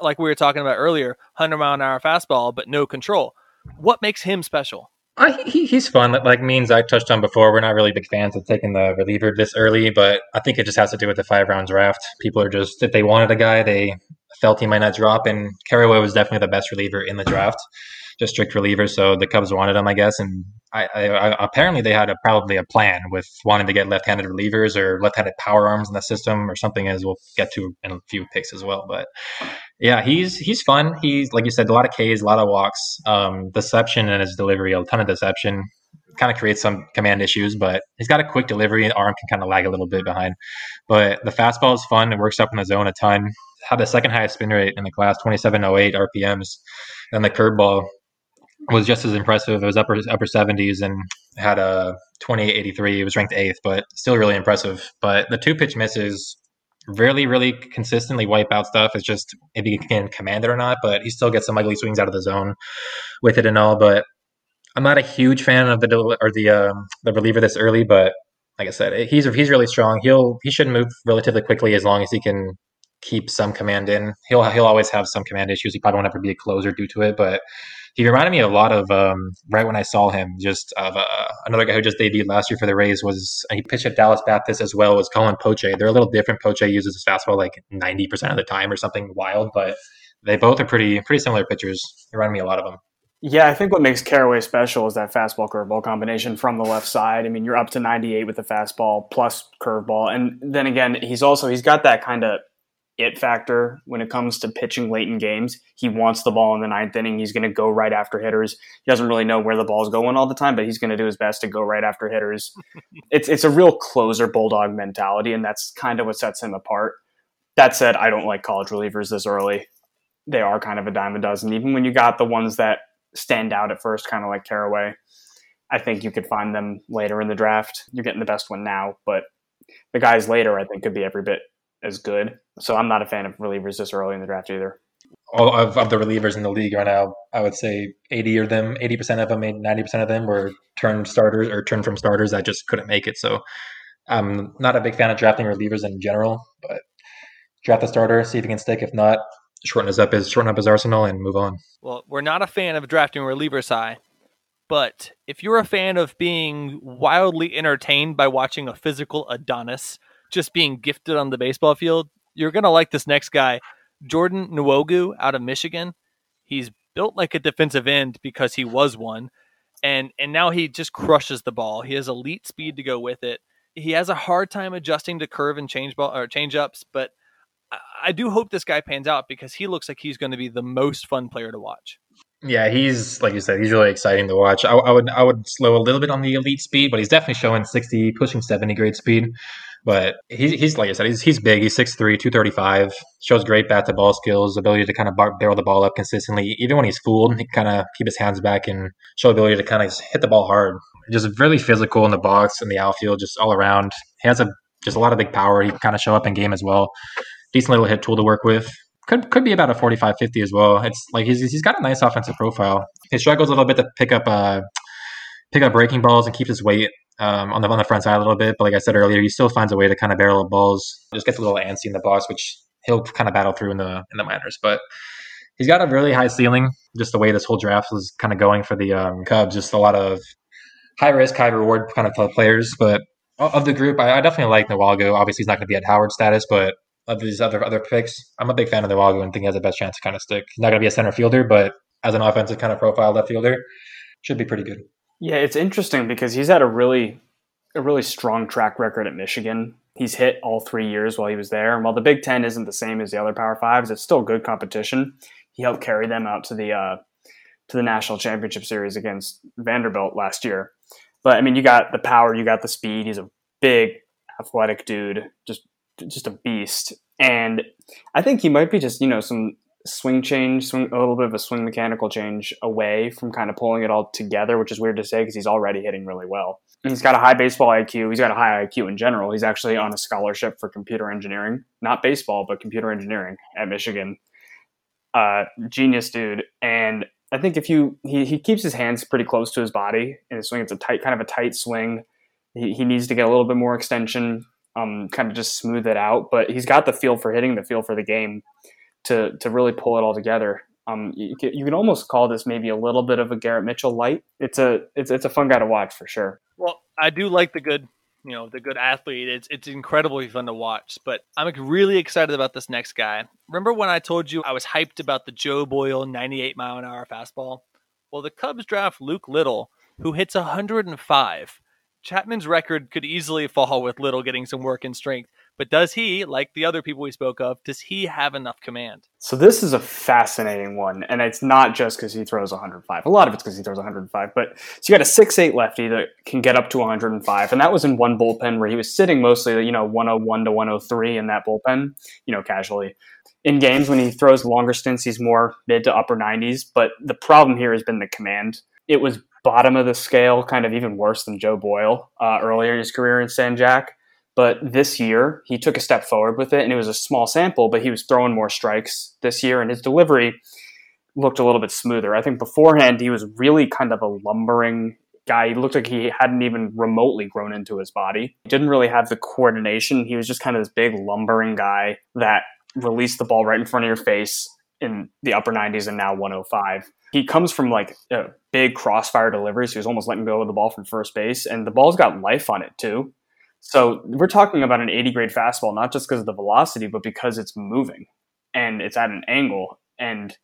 Like we were talking about earlier, 100 mile an hour fastball, but no control. What makes him special? Uh, he, he's fun. Like me and Zach touched on before, we're not really big fans of taking the reliever this early, but I think it just has to do with the five round draft. People are just if they wanted a guy, they felt he might not drop, and Carraway was definitely the best reliever in the draft, just strict reliever. So the Cubs wanted him, I guess, and I, I, I apparently they had a, probably a plan with wanting to get left-handed relievers or left-handed power arms in the system or something, as we'll get to in a few picks as well. But yeah, he's he's fun. He's like you said, a lot of Ks, a lot of walks, um, deception in his delivery, a ton of deception. Kind of creates some command issues, but he's got a quick delivery. and Arm can kind of lag a little bit behind, but the fastball is fun. It works up in the zone a ton. Had the second highest spin rate in the class, twenty seven oh eight RPMs, and the curveball was just as impressive. It was upper upper seventies and had a twenty eight eighty three. It was ranked eighth, but still really impressive. But the two pitch misses really, really consistently wipe out stuff. It's just if he can command it or not, but he still gets some ugly swings out of the zone with it and all. But I'm not a huge fan of the or the um, the reliever this early, but like I said, he's he's really strong. He'll he should move relatively quickly as long as he can keep some command in. He'll he'll always have some command issues. He probably won't ever be a closer due to it, but he reminded me a lot of um, right when I saw him. Just of uh, another guy who just debuted last year for the Rays was he pitched at Dallas Baptist as well. Was Colin Poche. They're a little different. Poche uses his fastball like ninety percent of the time or something wild, but they both are pretty pretty similar pitchers. They remind me a lot of them. Yeah, I think what makes Carraway special is that fastball curveball combination from the left side. I mean, you're up to 98 with the fastball plus curveball, and then again, he's also he's got that kind of it factor when it comes to pitching late in games. He wants the ball in the ninth inning. He's going to go right after hitters. He doesn't really know where the ball's going all the time, but he's going to do his best to go right after hitters. it's it's a real closer bulldog mentality, and that's kind of what sets him apart. That said, I don't like college relievers this early. They are kind of a dime a dozen. Even when you got the ones that stand out at first, kind of like Carraway, I think you could find them later in the draft. You're getting the best one now, but the guys later, I think, could be every bit as good. So I'm not a fan of relievers this early in the draft either. All of, of the relievers in the league right now, I would say 80 of them, 80% of them, 90% of them were turned starters or turned from starters that just couldn't make it. So I'm not a big fan of drafting relievers in general, but draft the starter, see if he can stick. If not, shorten his up his shorten up his arsenal and move on. Well, we're not a fan of drafting relievers high, but if you're a fan of being wildly entertained by watching a physical Adonis just being gifted on the baseball field, you're going to like this next guy, Jordan Nwogu out of Michigan. He's built like a defensive end because he was one. And and now he just crushes the ball. He has elite speed to go with it. He has a hard time adjusting to curve and change ball or change ups, but I do hope this guy pans out because he looks like he's going to be the most fun player to watch. Yeah, he's like you said, he's really exciting to watch. I, I, would I would slow a little bit on the elite speed, but he's definitely showing sixty, pushing seventy grade speed. But he, he's like I said, he's he's big. He's 6'3", 235. Shows great bat to ball skills, ability to kind of bar- barrel the ball up consistently. Even when he's fooled, he kind of keep his hands back and show ability to kind of hit the ball hard. Just really physical in the box in the outfield, just all around. He has a just a lot of big power. He kind of show up in game as well. Decent little hit tool to work with. Could could be about a 45 50 as well. It's like he's, he's got a nice offensive profile. He struggles a little bit to pick up uh pick up breaking balls and keep his weight um, on the on the front side a little bit. But like I said earlier, he still finds a way to kind of barrel the balls. Just gets a little antsy in the box, which he'll kind of battle through in the in the minors. But he's got a really high ceiling. Just the way this whole draft was kind of going for the um, Cubs, just a lot of high risk, high reward kind of players. But of the group, I, I definitely like Nwogu. Obviously, he's not going to be at Howard status, but of these other other picks, I'm a big fan of Nwogu and think he has the best chance to kind of stick. He's not going to be a center fielder, but as an offensive kind of profile left fielder, should be pretty good. Yeah, it's interesting because he's had a really a really strong track record at Michigan. He's hit all three years while he was there. And while the Big Ten isn't the same as the other Power Fives, it's still good competition. He helped carry them out to the uh, to the national championship series against Vanderbilt last year. But I mean, you got the power, you got the speed. He's a big, athletic dude, just just a beast. And I think he might be just you know some swing change, swing, a little bit of a swing mechanical change away from kind of pulling it all together, which is weird to say because he's already hitting really well. He's got a high baseball IQ. He's got a high IQ in general. He's actually on a scholarship for computer engineering, not baseball, but computer engineering at Michigan. Uh, genius dude. And I think if you, he, he keeps his hands pretty close to his body in his swing. It's a tight, kind of a tight swing. He, he needs to get a little bit more extension, um, kind of just smooth it out. But he's got the feel for hitting, the feel for the game to to really pull it all together. Um, you can, you can almost call this maybe a little bit of a Garrett Mitchell light. It's a it's it's a fun guy to watch for sure. Well, I do like the good, you know, the good athlete. It's it's incredibly fun to watch. But I'm really excited about this next guy. Remember when I told you I was hyped about the Joe Boyle 98 mile an hour fastball? Well, the Cubs draft Luke Little, who hits 105. Chapman's record could easily fall with Little getting some work and strength. But does he, like the other people we spoke of, does he have enough command? So this is a fascinating one, and it's not just because he throws 105. A lot of it's because he throws 105. But so you got a six-eight lefty that can get up to 105, and that was in one bullpen where he was sitting mostly, you know, 101 to 103 in that bullpen, you know, casually. In games when he throws longer stints, he's more mid to upper 90s. But the problem here has been the command. It was bottom of the scale, kind of even worse than Joe Boyle uh, earlier in his career in San Jac. But this year, he took a step forward with it, and it was a small sample, but he was throwing more strikes this year, and his delivery looked a little bit smoother. I think beforehand, he was really kind of a lumbering guy. He looked like he hadn't even remotely grown into his body. He didn't really have the coordination. He was just kind of this big lumbering guy that released the ball right in front of your face in the upper 90s and now 105. He comes from like a big crossfire delivery, so he was almost letting go of the ball from first base, and the ball's got life on it too. So we're talking about an 80 grade fastball, not just because of the velocity, but because it's moving and it's at an angle and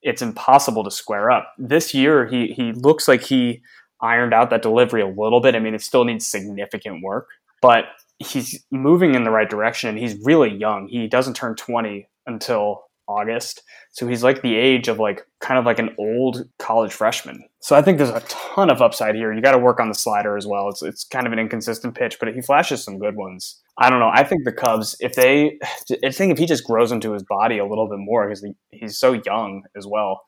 it's impossible to square up. This year, he he looks like he ironed out that delivery a little bit. I mean, it still needs significant work, but he's moving in the right direction and he's really young. He doesn't turn 20 until August. So he's like the age of like kind of like an old college freshman. So I think there's a ton of upside here. You got to work on the slider as well. It's it's kind of an inconsistent pitch, but he flashes some good ones. I don't know. I think the Cubs, if they, I think if he just grows into his body a little bit more because he's so young as well,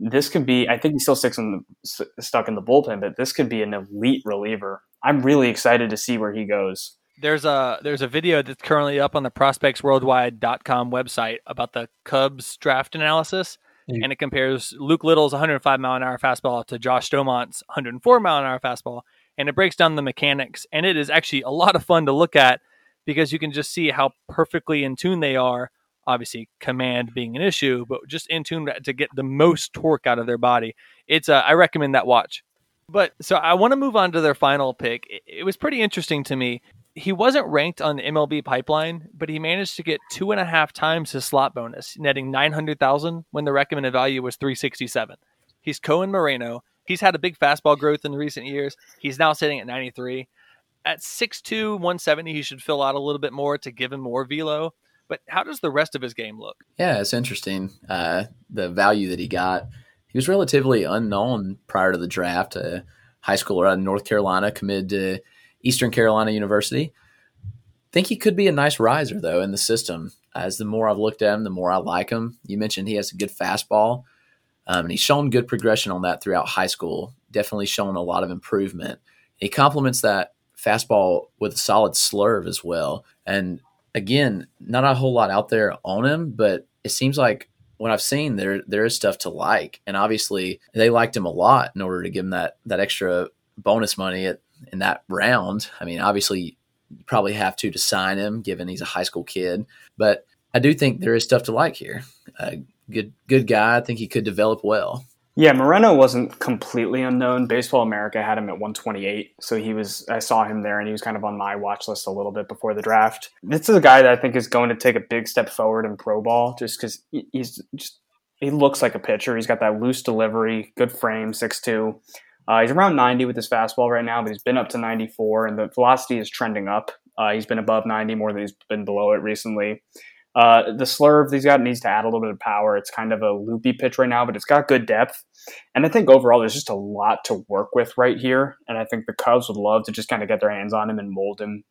this could be. I think he still sticks in the, stuck in the bullpen, but this could be an elite reliever. I'm really excited to see where he goes there's a there's a video that's currently up on the prospectsworldwide.com website about the Cubs draft analysis, and it compares Luke Little's 105 mile an hour fastball to Josh Staumont's 104 mile an hour fastball, and it breaks down the mechanics, and it is actually a lot of fun to look at because you can just see how perfectly in tune they are. Obviously, command being an issue, but just in tune to get the most torque out of their body. It's a, I recommend that watch. But so I want to move on to their final pick. It, it was pretty interesting to me he wasn't ranked on the MLB pipeline, but he managed to get two and a half times his slot bonus, netting 900,000 when the recommended value was 367. He's Koen Moreno. He's had a big fastball growth in recent years. He's now sitting at 93. At 6'2, 170, he should fill out a little bit more to give him more velo. But how does the rest of his game look? Yeah, it's interesting. Uh, the value that he got. He was relatively unknown prior to the draft. A high schooler out of North Carolina, committed to Eastern Carolina University. Think he could be a nice riser though in the system. As the more I've looked at him, the more I like him. You mentioned he has a good fastball, um, and he's shown good progression on that throughout high school. Definitely shown a lot of improvement. He complements that fastball with a solid slurve as well. And again, not a whole lot out there on him, but it seems like what I've seen there there is stuff to like. And obviously they liked him a lot in order to give him that that extra bonus money at in that round. I mean, obviously, you probably have to to sign him, given he's a high school kid. But I do think there is stuff to like here. A good, good guy. I think he could develop well. Yeah, Moreno wasn't completely unknown. Baseball America had him at 128, so he was. I saw him there, and he was kind of on my watch list a little bit before the draft. This is a guy that I think is going to take a big step forward in pro ball, just because he's just he looks like a pitcher. He's got that loose delivery, good frame, six two. Uh, he's around 90 with his fastball right now, but he's been up to 94, and the velocity is trending up. Uh, he's been above 90 more than he's been below it recently. Uh, the slurve he's got needs to add a little bit of power. It's kind of a loopy pitch right now, but it's got good depth. And I think overall, there's just a lot to work with right here. And I think the Cubs would love to just kind of get their hands on him and mold him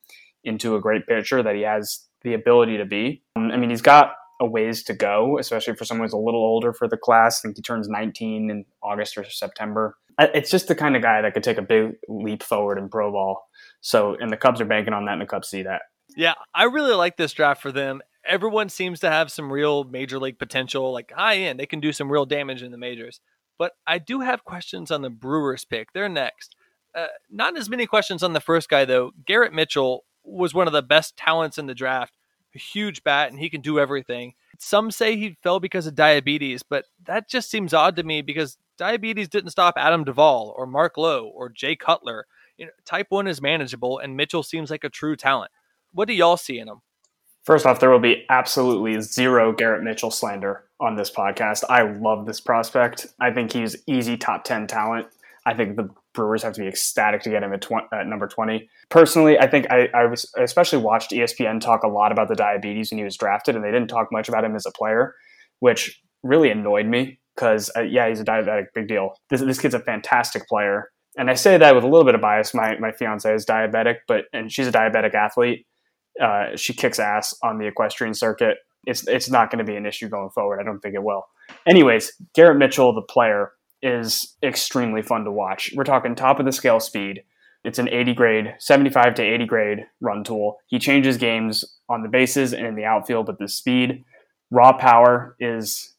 into a great pitcher that he has the ability to be. Um, I mean, he's got a ways to go, especially for someone who's a little older for the class. I think he turns 19 in August or September it's just the kind of guy that could take a big leap forward in pro ball. So, and the Cubs are banking on that, and the Cubs see that. Yeah, I really like this draft for them. Everyone seems to have some real major league potential, like high end. They can do some real damage in the majors. But I do have questions on the Brewers pick. They're next. Uh, not as many questions on the first guy, though. Garrett Mitchell was one of the best talents in the draft. A huge bat, and he can do everything. Some say he fell because of diabetes, but that just seems odd to me because diabetes didn't stop Adam Duvall or Mark Lowe or Jay Cutler. You know, type 1 is manageable, and Mitchell seems like a true talent. What do y'all see in him? First off, there will be absolutely zero Garrett Mitchell slander on this podcast. I love this prospect. I think he's easy top 10 talent. I think the Brewers have to be ecstatic to get him at, 20, at number 20. Personally, I think I, I, was, especially watched ESPN talk a lot about the diabetes when he was drafted, and they didn't talk much about him as a player, which really annoyed me because, uh, yeah, he's a diabetic, big deal. This, this kid's a fantastic player. And I say that with a little bit of bias. My, my fiance is diabetic, but and she's a diabetic athlete uh, she kicks ass on the equestrian circuit. It's it's not going to be an issue going forward. I don't think it will. Anyways, Garrett Mitchell, the player, is extremely fun to watch. We're talking top of the scale speed. It's an 80 grade, 75 to 80 grade run tool. He changes games on the bases and in the outfield with the speed. Raw power is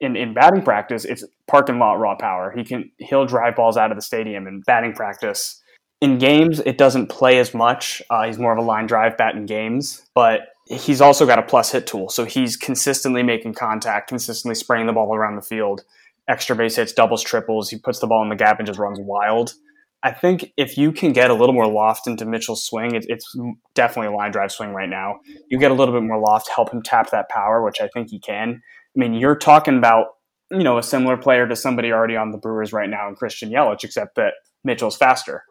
in, in batting practice, it's parking lot raw power. He can he'll drive balls out of the stadium in batting practice in games, it doesn't play as much. Uh, he's more of a line drive bat in games, but he's also got a plus hit tool. So he's consistently making contact, consistently spraying the ball around the field, extra base hits, doubles, triples. He puts the ball in the gap and just runs wild. I think if you can get a little more loft into Mitchell's swing, it, it's definitely a line drive swing right now. You get a little bit more loft, help him tap that power, which I think he can. I mean, you're talking about you know a similar player to somebody already on the Brewers right now in Christian Yelich, except that Mitchell's faster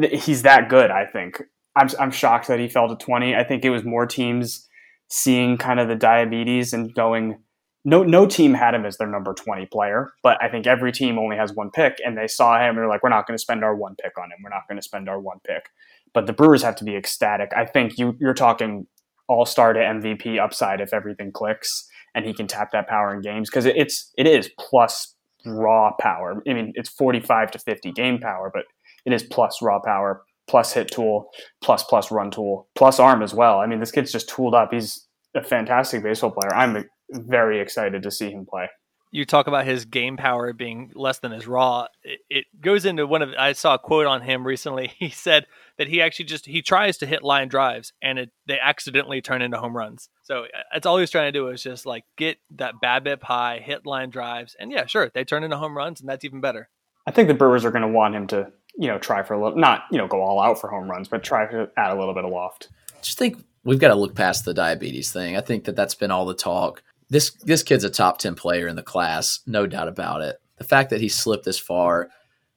he's that good. I think I'm I'm shocked that he fell to 20. I think it was more teams seeing kind of the diabetes and going. No, no team had him as their number 20 player, but I think every team only has one pick, and they saw him and they're like, we're not going to spend our one pick on him. We're not going to spend our one pick. But the Brewers have to be ecstatic. I think you you're talking all star to MVP upside if everything clicks and he can tap that power in games because it's it is plus raw power. I mean, it's 45 to 50 game power, but it is plus raw power, plus hit tool, plus plus run tool, plus arm as well. I mean, this kid's just tooled up. He's a fantastic baseball player. I'm very excited to see him play. You talk about his game power being less than his raw. It, it goes into one of. I saw a quote on him recently. He said that he actually just he tries to hit line drives and it, they accidentally turn into home runs. So uh, that's all he's trying to do is just like get that BABIP high, hit line drives, and yeah, sure, they turn into home runs, and that's even better. I think the Brewers are going to want him to you know, try for a little, not, you know, go all out for home runs, but try to add a little bit of loft. Just think we've got to look past the diabetes thing. I think that that's been all the talk. This this kid's a top 10 player in the class, no doubt about it. The fact that he slipped this far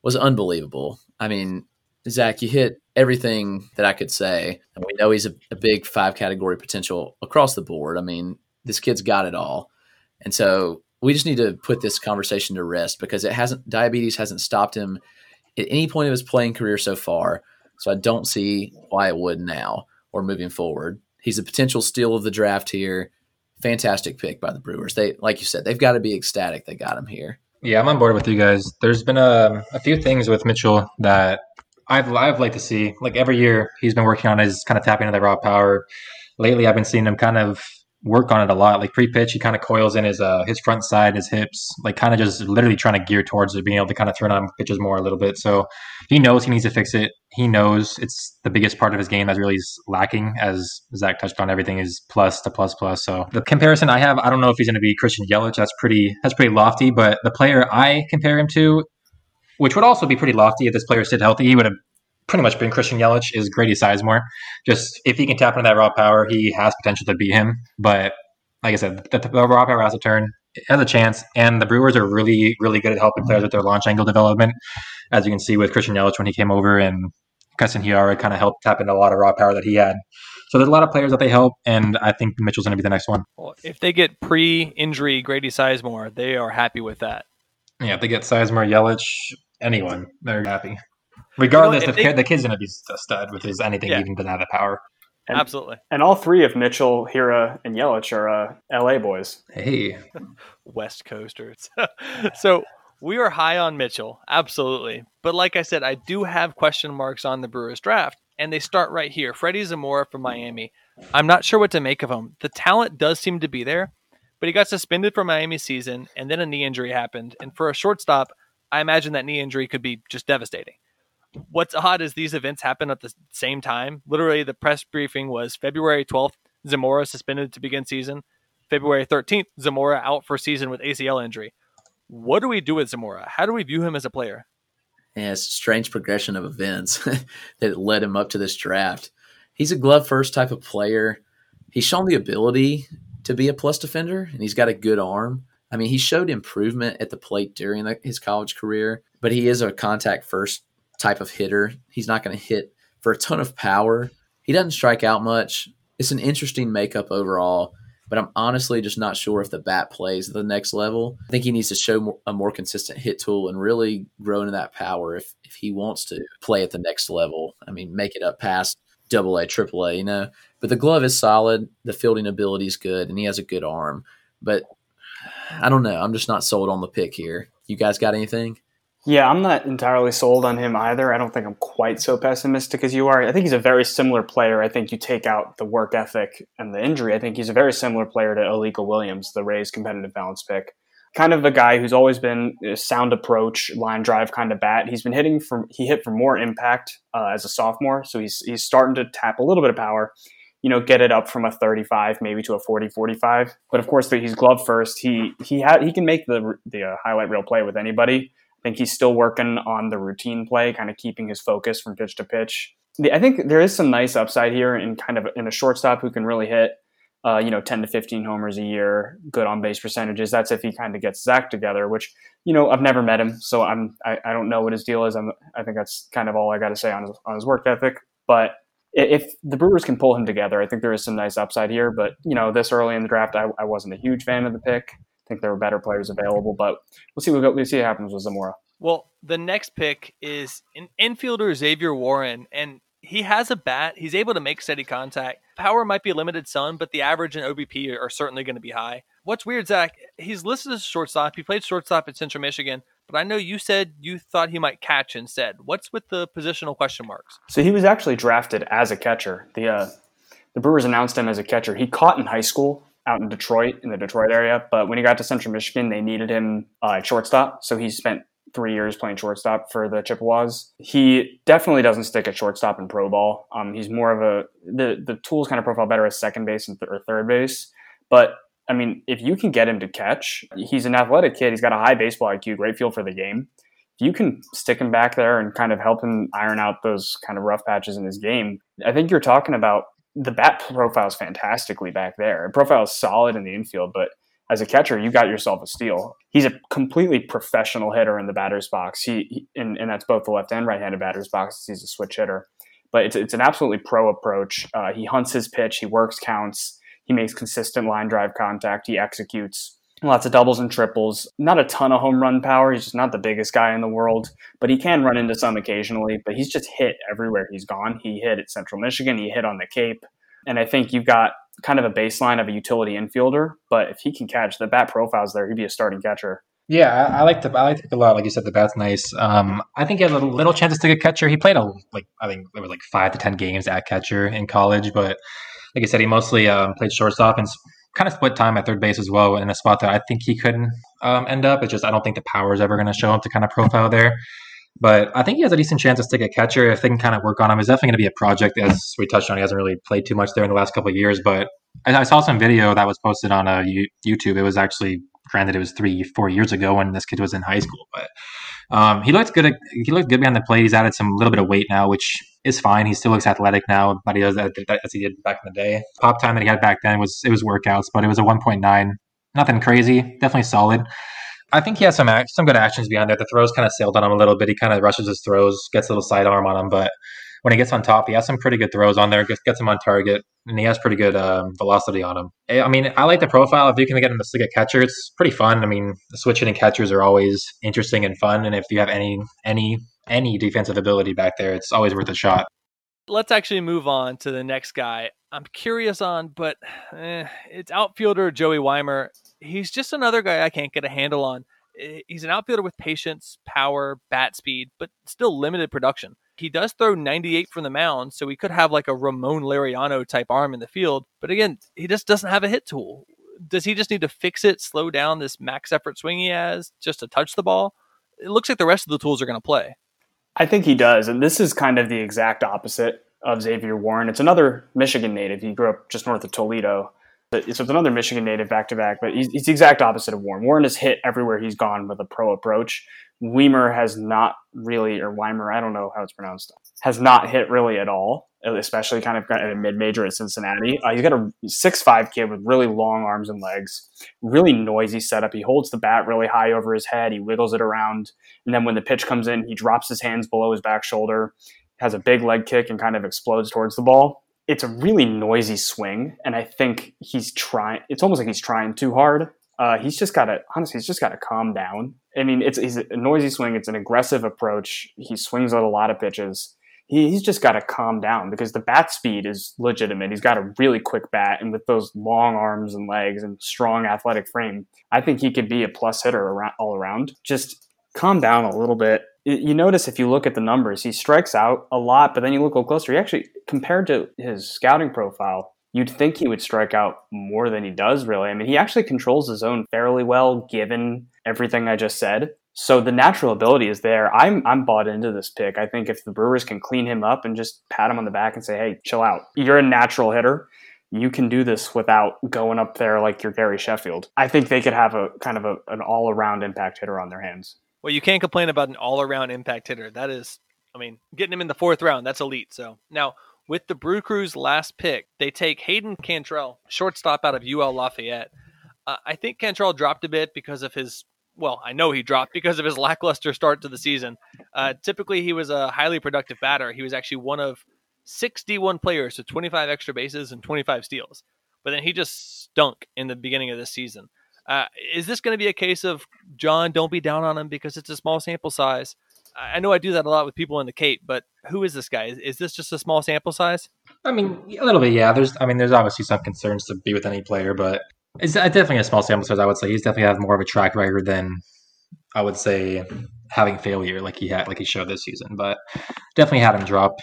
was unbelievable. I mean, Zach, you hit everything that I could say. And we know he's a, a big five category potential across the board. I mean, this kid's got it all. And so we just need to put this conversation to rest because it hasn't diabetes hasn't stopped him at any point of his playing career so far. So I don't see why it would now or moving forward. He's a potential steal of the draft here. Fantastic pick by the Brewers. They, like you said, they've got to be ecstatic they got him here. Yeah, I'm on board with you guys. There's been a, a few things with Mitchell that I've I've liked to see. Like every year, he's been working on his kind of tapping into the raw power. Lately, I've been seeing him kind of work on it a lot. Like pre-pitch, he kind of coils in his uh, his front side, his hips, like kind of just literally trying to gear towards it, being able to kind of turn on pitches more a little bit. So he knows he needs to fix it. He knows it's the biggest part of his game that's really lacking. As Zach touched on, everything is plus to plus plus. So the comparison I have, I don't know if he's going to be Christian Yelich. That's pretty that's pretty lofty. But the player I compare him to, which would also be pretty lofty if this player stayed healthy, he would have pretty much been Christian Yelich is Grady Sizemore. Just if he can tap into that raw power, he has potential to beat him. But like I said, the, the raw power has a turn, has a chance, and the Brewers are really, really good at helping players with their launch angle development. As you can see with Christian Yelich when he came over, and Keston Hiura kind of helped tap into a lot of raw power that he had. So there's a lot of players that they help, and I think Mitchell's going to be the next one. Well, if they get pre-injury Grady Sizemore, they are happy with that. Yeah, if they get Sizemore, Yelich, anyone, they're happy. Regardless, you know, the, they, the kid's going to be a stud with his anything yeah. even to have the power. And, Absolutely. And all three of Mitchell, Hiura, and Yelich are uh, LA boys. Hey. West Coasters. so we are high on Mitchell. Absolutely. But like I said, I do have question marks on the Brewers draft. And they start right here. Freddie Zamora from Miami. I'm not sure what to make of him. The talent does seem to be there, but he got suspended for Miami season, and then a knee injury happened. And for a shortstop, I imagine that knee injury could be just devastating what's odd is these events happen at the same time. Literally, the press briefing was February 12th. Zamora suspended to begin season. February 13th, Zamora out for season with ACL injury. What do we do with Zamora? How do we view him as a player? Yeah, it's a strange progression of events that led him up to this draft. He's a glove first type of player. He's shown the ability to be a plus defender, and he's got a good arm. I mean, he showed improvement at the plate during the, his college career, but he is a contact first type of hitter. He's not going to hit for a ton of power. He doesn't strike out much. It's an interesting makeup overall, but I'm honestly just not sure if the bat plays at the next level. I think he needs to show more, a more consistent hit tool and really grow into that power if, if he wants to play at the next level. I mean, make it up past double A, triple A, you know. But the glove is solid, the fielding ability is good, and he has a good arm. But I don't know. I'm just not sold on the pick here. You guys got anything? Yeah, I'm not entirely sold on him either. I don't think I'm quite so pessimistic as you are. I think he's a very similar player. I think you take out the work ethic and the injury. I think he's a very similar player to Alika Williams, the Rays competitive balance pick. Kind of a guy who's always been a sound approach, line drive kind of bat. He's been hitting from he hit for more impact uh, as a sophomore, so he's he's starting to tap a little bit of power you know, get it up from a 35 maybe to a 40 45. But of course, he's glove first. He he had he can make the the uh, highlight reel play with anybody. I think he's still working on the routine play, kind of keeping his focus from pitch to pitch. I think there is some nice upside here in kind of in a shortstop who can really hit. Uh, you know, 10 to 15 homers a year, good on base percentages. That's if he kind of gets Zach together, which, you know, I've never met him, so I'm, I, I don't know what his deal is. I'm, I think that's kind of all I got to say on his, on his work ethic. But if the Brewers can pull him together, I think there is some nice upside here. But you know, this early in the draft, I, I wasn't a huge fan of the pick. I think there were better players available, but we'll see. We'll, we'll see what happens with Zamora. Well, the next pick is an infielder Zavier Warren, and he has a bat. He's able to make steady contact. Power might be limited some, but the average and OBP are certainly going to be high. What's weird, Zach? He's listed as a shortstop. He played shortstop at Central Michigan, but I know you said you thought he might catch instead. What's with the positional question marks? So he was actually drafted as a catcher. The uh, the Brewers announced him as a catcher. He caught in high school out in Detroit, in the Detroit area, but when he got to Central Michigan, they needed him uh, at shortstop. So he spent three years playing shortstop for the Chippewas. He definitely doesn't stick at shortstop in pro ball. Um, he's more of a the the tools kind of profile better as second base and th- or third base, but I mean, if you can get him to catch, he's an athletic kid. He's got a high baseball IQ, great feel for the game. If you can stick him back there and kind of help him iron out those kind of rough patches in his game, I think you're talking about the bat profile is fantastically back there. profile is solid in the infield, but as a catcher, you got yourself a steal. He's a completely professional hitter in the batter's box. He, he and, and, that's both the left and right-handed batter's box. He's a switch hitter, but it's it's an absolutely pro approach. Uh, he hunts his pitch. He works counts. He makes consistent line drive contact. He executes lots of doubles and triples. Not a ton of home run power. He's just not the biggest guy in the world, but he can run into some occasionally. But he's just hit everywhere he's gone. He hit at Central Michigan. He hit on the Cape. And I think you've got kind of a baseline of a utility infielder. But if he can catch the bat profiles there, he'd be a starting catcher. Yeah, I, I like the I like it a lot. Like you said, the bat's nice. Um, I think he had a little, chances to get catcher. He played a like I think there was like five to ten games at catcher in college, but like I said, he mostly um, played shortstop and kind of split time at third base as well in a spot that I think he could um, end up. It's just I don't think the power is ever going to show up to kind of profile there. But I think he has a decent chance to stick at catcher if they can kind of work on him. It's definitely going to be a project, as we touched on. He hasn't really played too much there in the last couple of years. But I, saw some video that was posted on uh, YouTube. It was actually, granted, it was three, four years ago when this kid was in high school. But um, he looks good. He looked good behind the plate. He's added some little bit of weight now, which is fine. He still looks athletic now, but he does as he did back in the day. Pop time that he had back then was it was workouts, but it was a 1.9. Nothing crazy. Definitely solid. I think he has some some good actions behind there. The throws kind of sailed on him a little bit. He kind of rushes his throws, gets a little sidearm on him, but when he gets on top, he has some pretty good throws on there. Gets, gets him on target, and he has pretty good um, velocity on him. I mean, I like the profile. If you can get him to stick a catcher, it's pretty fun. I mean, switching hitting catchers are always interesting and fun, and if you have any any any defensive ability back there, it's always worth a shot. Let's actually move on to the next guy. I'm curious on, but eh, it's outfielder Joey Wiemer. He's just another guy I can't get a handle on. Eh, he's an outfielder with patience, power, bat speed, but still limited production. He does throw 98 from the mound, so he could have like a Ramon Laureano type arm in the field. But again, he just doesn't have a hit tool. Does he just need to fix it, slow down this max effort swing he has just to touch the ball? It looks like the rest of the tools are going to play. I think he does. And this is kind of the exact opposite of Zavier Warren. It's another Michigan native. He grew up just north of Toledo. So it's another Michigan native back to back, but he's, he's the exact opposite of Warren. Warren has hit everywhere he's gone with a pro approach. Wiemer has not really, or Wiemer, I don't know how it's pronounced, has not hit really at all, especially kind of at a mid major at Cincinnati. Uh, he's got a six-five kid with really long arms and legs, really noisy setup. He holds the bat really high over his head, he wiggles it around, and then when the pitch comes in, he drops his hands below his back shoulder, has a big leg kick, and kind of explodes towards the ball. It's a really noisy swing, and I think he's trying. It's almost like he's trying too hard. Uh, he's just got to honestly, he's just got to calm down. I mean, it's he's a noisy swing. It's an aggressive approach. He swings at a lot of pitches. He, he's just got to calm down because the bat speed is legitimate. He's got a really quick bat, and with those long arms and legs and strong athletic frame, I think he could be a plus hitter around, all around. Just calm down a little bit. You notice if you look at the numbers, he strikes out a lot, but then you look a little closer. He actually, compared to his scouting profile, you'd think he would strike out more than he does, really. I mean, he actually controls his zone fairly well, given everything I just said. So the natural ability is there. I'm I'm bought into this pick. I think if the Brewers can clean him up and just pat him on the back and say, "Hey, chill out. You're a natural hitter. You can do this without going up there like you're Gary Sheffield." I think they could have a kind of a, an all-around impact hitter on their hands. Well, you can't complain about an all-around impact hitter. That is, I mean, getting him in the fourth round, that's elite. So now with the Brew Crew's last pick, they take Hayden Cantrelle, shortstop out of UL Lafayette. Uh, I think Cantrelle dropped a bit because of his. Well, I know he dropped because of his lackluster start to the season. Uh, typically, he was a highly productive batter. He was actually one of 61 players with 25 extra bases and 25 steals. But then he just stunk in the beginning of this season. Uh, is this going to be a case of John? Don't be down on him because it's a small sample size. I know I do that a lot with people in the Cape, but who is this guy? Is, is, this just a small sample size? I mean, a little bit, yeah. There's, I mean, there's obviously some concerns to be with any player, but it's definitely a small sample size. I would say he's definitely have more of a track record than I would say having failure like he had, like he showed this season. But definitely had him drop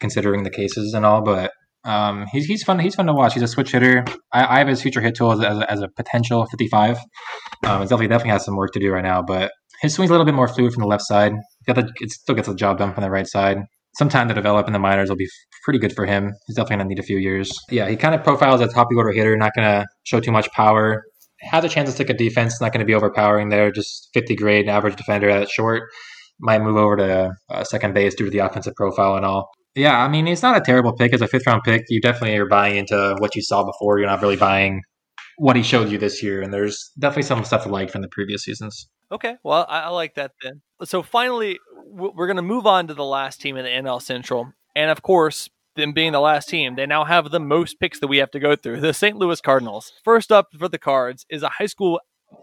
considering the cases and all. But um, he's he's fun. He's fun to watch. He's a switch hitter. I, I have his future hit tool as, as, as a potential 55. Um, it definitely definitely has some work to do right now, but his swing's a little bit more fluid from the left side. The, it still gets the job done from the right side. Some time to develop in the minors will be pretty good for him. He's definitely going to need a few years. Yeah, he kind of profiles as a top order hitter, not going to show too much power. Has a chance to stick a defense, not going to be overpowering there. Just 50 grade average defender at short. Might move over to uh, second base due to the offensive profile and all. Yeah, I mean, it's not a terrible pick as a fifth round pick. You definitely are buying into what you saw before. You're not really buying what he showed you this year, and there's definitely some stuff to like from the previous seasons. Okay, well, I, I like that then. So finally, we're going to move on to the last team in the NL Central, and of course, them being the last team, they now have the most picks that we have to go through. The St. Louis Cardinals. First up for the Cards is a high school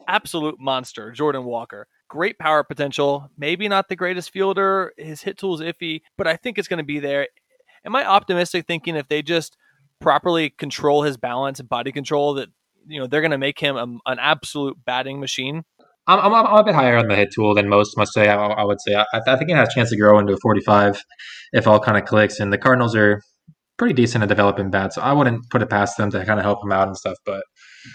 absolute monster, Jordan Walker. Great power potential, maybe not the greatest fielder. His hit tool is iffy, but I think it's going to be there. Am I optimistic thinking if they just properly control his balance and body control that you know they're going to make him a, an absolute batting machine. I'm, I'm, I'm, a bit higher on the hit tool than most must say. I, I would say I, I, think it has a chance to grow into a 45 if all kind of clicks. And the Cardinals are pretty decent at developing bats, so I wouldn't put it past them to kind of help him out and stuff. But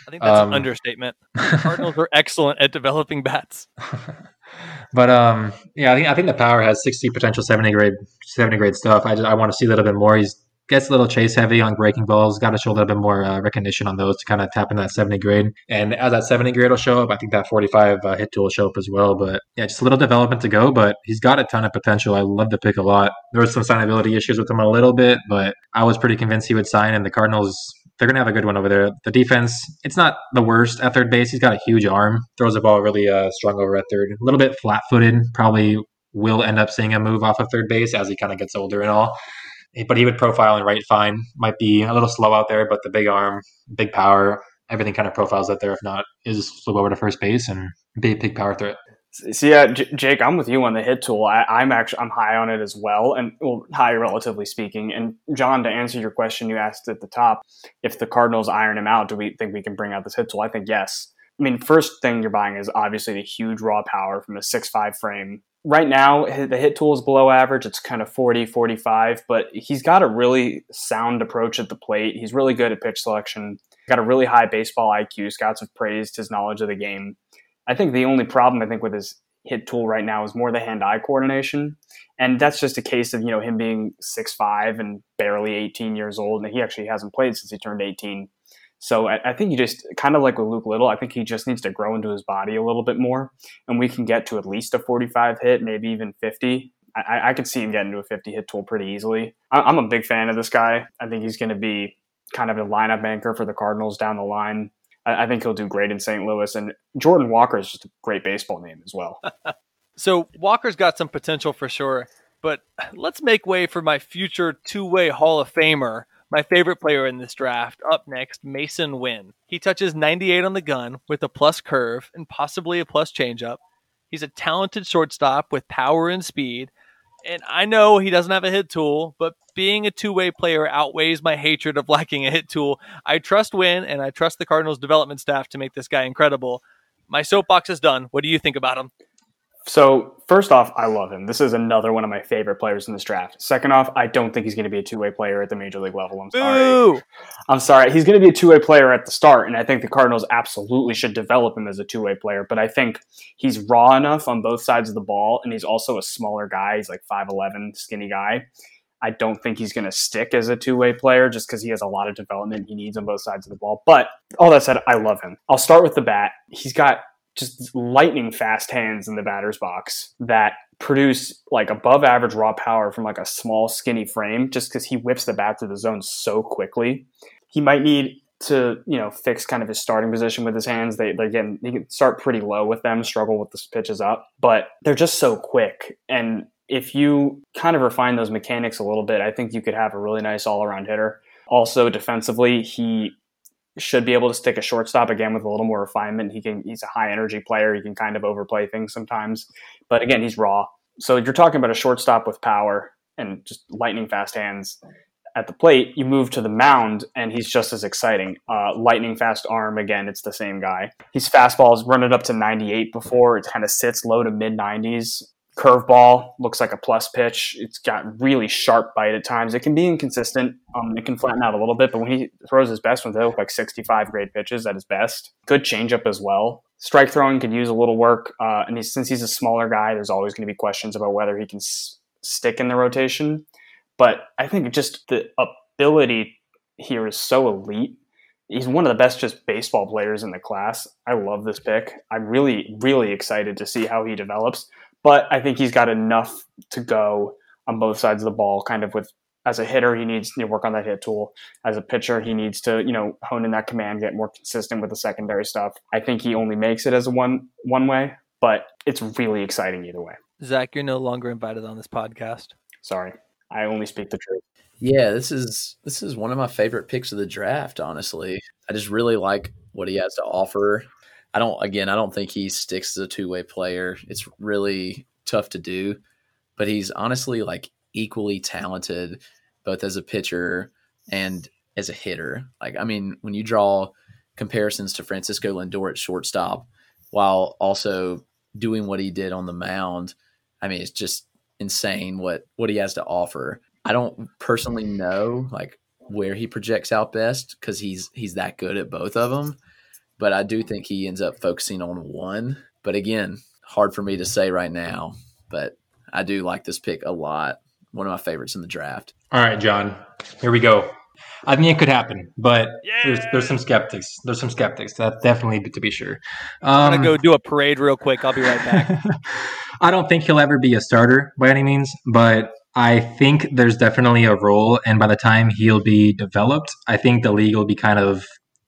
I think that's um, an understatement. The Cardinals are excellent at developing bats. but um, yeah, I think I think the power has 60 potential 70 grade 70 grade stuff. I just I want to see a little bit more. He's gets a little chase heavy on breaking balls. Got to show a little bit more uh, recognition on those to kind of tap into that 70 grade. And as that 70 grade will show up, I think that 45 uh, hit tool will show up as well. But yeah, just a little development to go. But he's got a ton of potential. I love the pick a lot. There was some signability issues with him a little bit, but I was pretty convinced he would sign. And the Cardinals they're going to have a good one over there. The defense, it's not the worst at third base. He's got a huge arm, throws the ball really uh, strong over at third. A little bit flat footed, probably will end up seeing a move off of third base as he kind of gets older and all but he would profile and right fine. Might be a little slow out there, but the big arm, big power, everything kind of profiles out there. If not, is flip over to first base and be a big power threat. See, yeah, J- Jake, I'm with you on the hit tool. I, am actually I'm high on it as well, and well, high relatively speaking. And John, to answer your question you asked at the top, if the Cardinals iron him out, do we think we can bring out this hit tool? I think yes. I mean, first thing you're buying is obviously the huge raw power from a six five frame. Right now the hit tool is below average. It's kind of 40 45 but he's got a really sound approach at the plate. He's really good at pitch selection. Got a really high baseball iq scouts have praised his knowledge of the game. I think the only problem i think with his hit tool right now is more the hand-eye coordination. And that's just a case of you know him being 6'5 and barely 18 years old. And he actually hasn't played since he turned 18 So I, I think he just kind of like with Luke Little, I think he just needs to grow into his body a little bit more, and we can get to at least a 45 hit, maybe even 50. I, I could see him getting to a 50 hit tool pretty easily. I, I'm a big fan of this guy. I think he's going to be kind of a lineup anchor for the Cardinals down the line. I, I think he'll do great in St. Louis, and Jordan Walker is just a great baseball name as well. so Walker's got some potential for sure, but let's make way for my future two-way Hall of Famer my favorite player in this draft. Up next, Masyn Winn. He touches 98 on the gun with a plus curve and possibly a plus changeup. He's a talented shortstop with power and speed. And I know he doesn't have a hit tool, but being a two way player outweighs my hatred of lacking a hit tool. I trust Winn and I trust the Cardinals development staff to make this guy incredible. My soapbox is done. What do you think about him? So first off, I love him. This is another one of my favorite players in this draft. Second off, I don't think he's going to be a two way player at the major league level. I'm sorry. Boo! I'm sorry. He's going to be a two way player at the start, and I think the Cardinals absolutely should develop him as a two way player. But I think he's raw enough on both sides of the ball, and he's also a smaller guy. He's like five eleven, skinny guy. I don't think he's going to stick as a two way player just because he has a lot of development he needs on both sides of the ball. But all that said, I love him. I'll start with the bat. He's got just lightning fast hands in the batter's box that produce like above average raw power from like a small skinny frame just because he whips the bat to the zone so quickly. He might need to you know fix kind of his starting position with his hands. They they getting he can start pretty low with them struggle with the pitches up but they're just so quick. And if you kind of refine those mechanics a little bit i think you could have a really nice all-around hitter. Also defensively he should be able to stick a shortstop again with a little more refinement. He can he's a high energy player. He can kind of overplay things sometimes. But again, he's raw. So you're talking about a shortstop with power and just lightning fast hands at the plate. You move to the mound and he's just as exciting. Uh, lightning fast arm again, it's the same guy. His fastball is running up to 98 before. It kind of sits low to mid 90s curveball looks like a plus pitch. It's got really sharp bite at times. It can be inconsistent. Um, it can flatten out a little bit, but when he throws his best ones, they look like 65 grade pitches at his best. Good changeup as well. Strike throwing could use a little work. Uh, and he's, since he's a smaller guy, there's always going to be questions about whether he can s- stick in the rotation. But I think just the ability here is so elite. He's one of the best just baseball players in the class. I love this pick. I'm really, really excited to see how he develops but I think he's got enough to go on both sides of the ball. Kind of with as a hitter, he needs to work on that hit tool. As a pitcher, he needs to you know hone in that command, get more consistent with the secondary stuff. I think he only makes it as a one one way, but it's really exciting either way. Zach, you're no longer invited on this podcast. Sorry, I only speak the truth. Yeah, this is this is one of my favorite picks of the draft. Honestly, I just really like what he has to offer. I don't again, I don't think he sticks as a two way player. It's really tough to do, but he's honestly like equally talented both as a pitcher and as a hitter. Like I mean, when you draw comparisons to Francisco Lindor at shortstop while also doing what he did on the mound, I mean, it's just insane what what he has to offer. I don't personally know like where he projects out best because he's he's that good at both of them but I do think he ends up focusing on one. But again, hard for me to say right now, but I do like this pick a lot. One of my favorites in the draft. All right, John, here we go. I think it could happen, but yeah. there's there's some skeptics. There's some skeptics. That definitely to be sure. Um, I'm gonna go do a parade real quick. I'll be right back. I don't think he'll ever be a starter by any means, but I think there's definitely a role, and by the time he'll be developed, I think the league will be kind of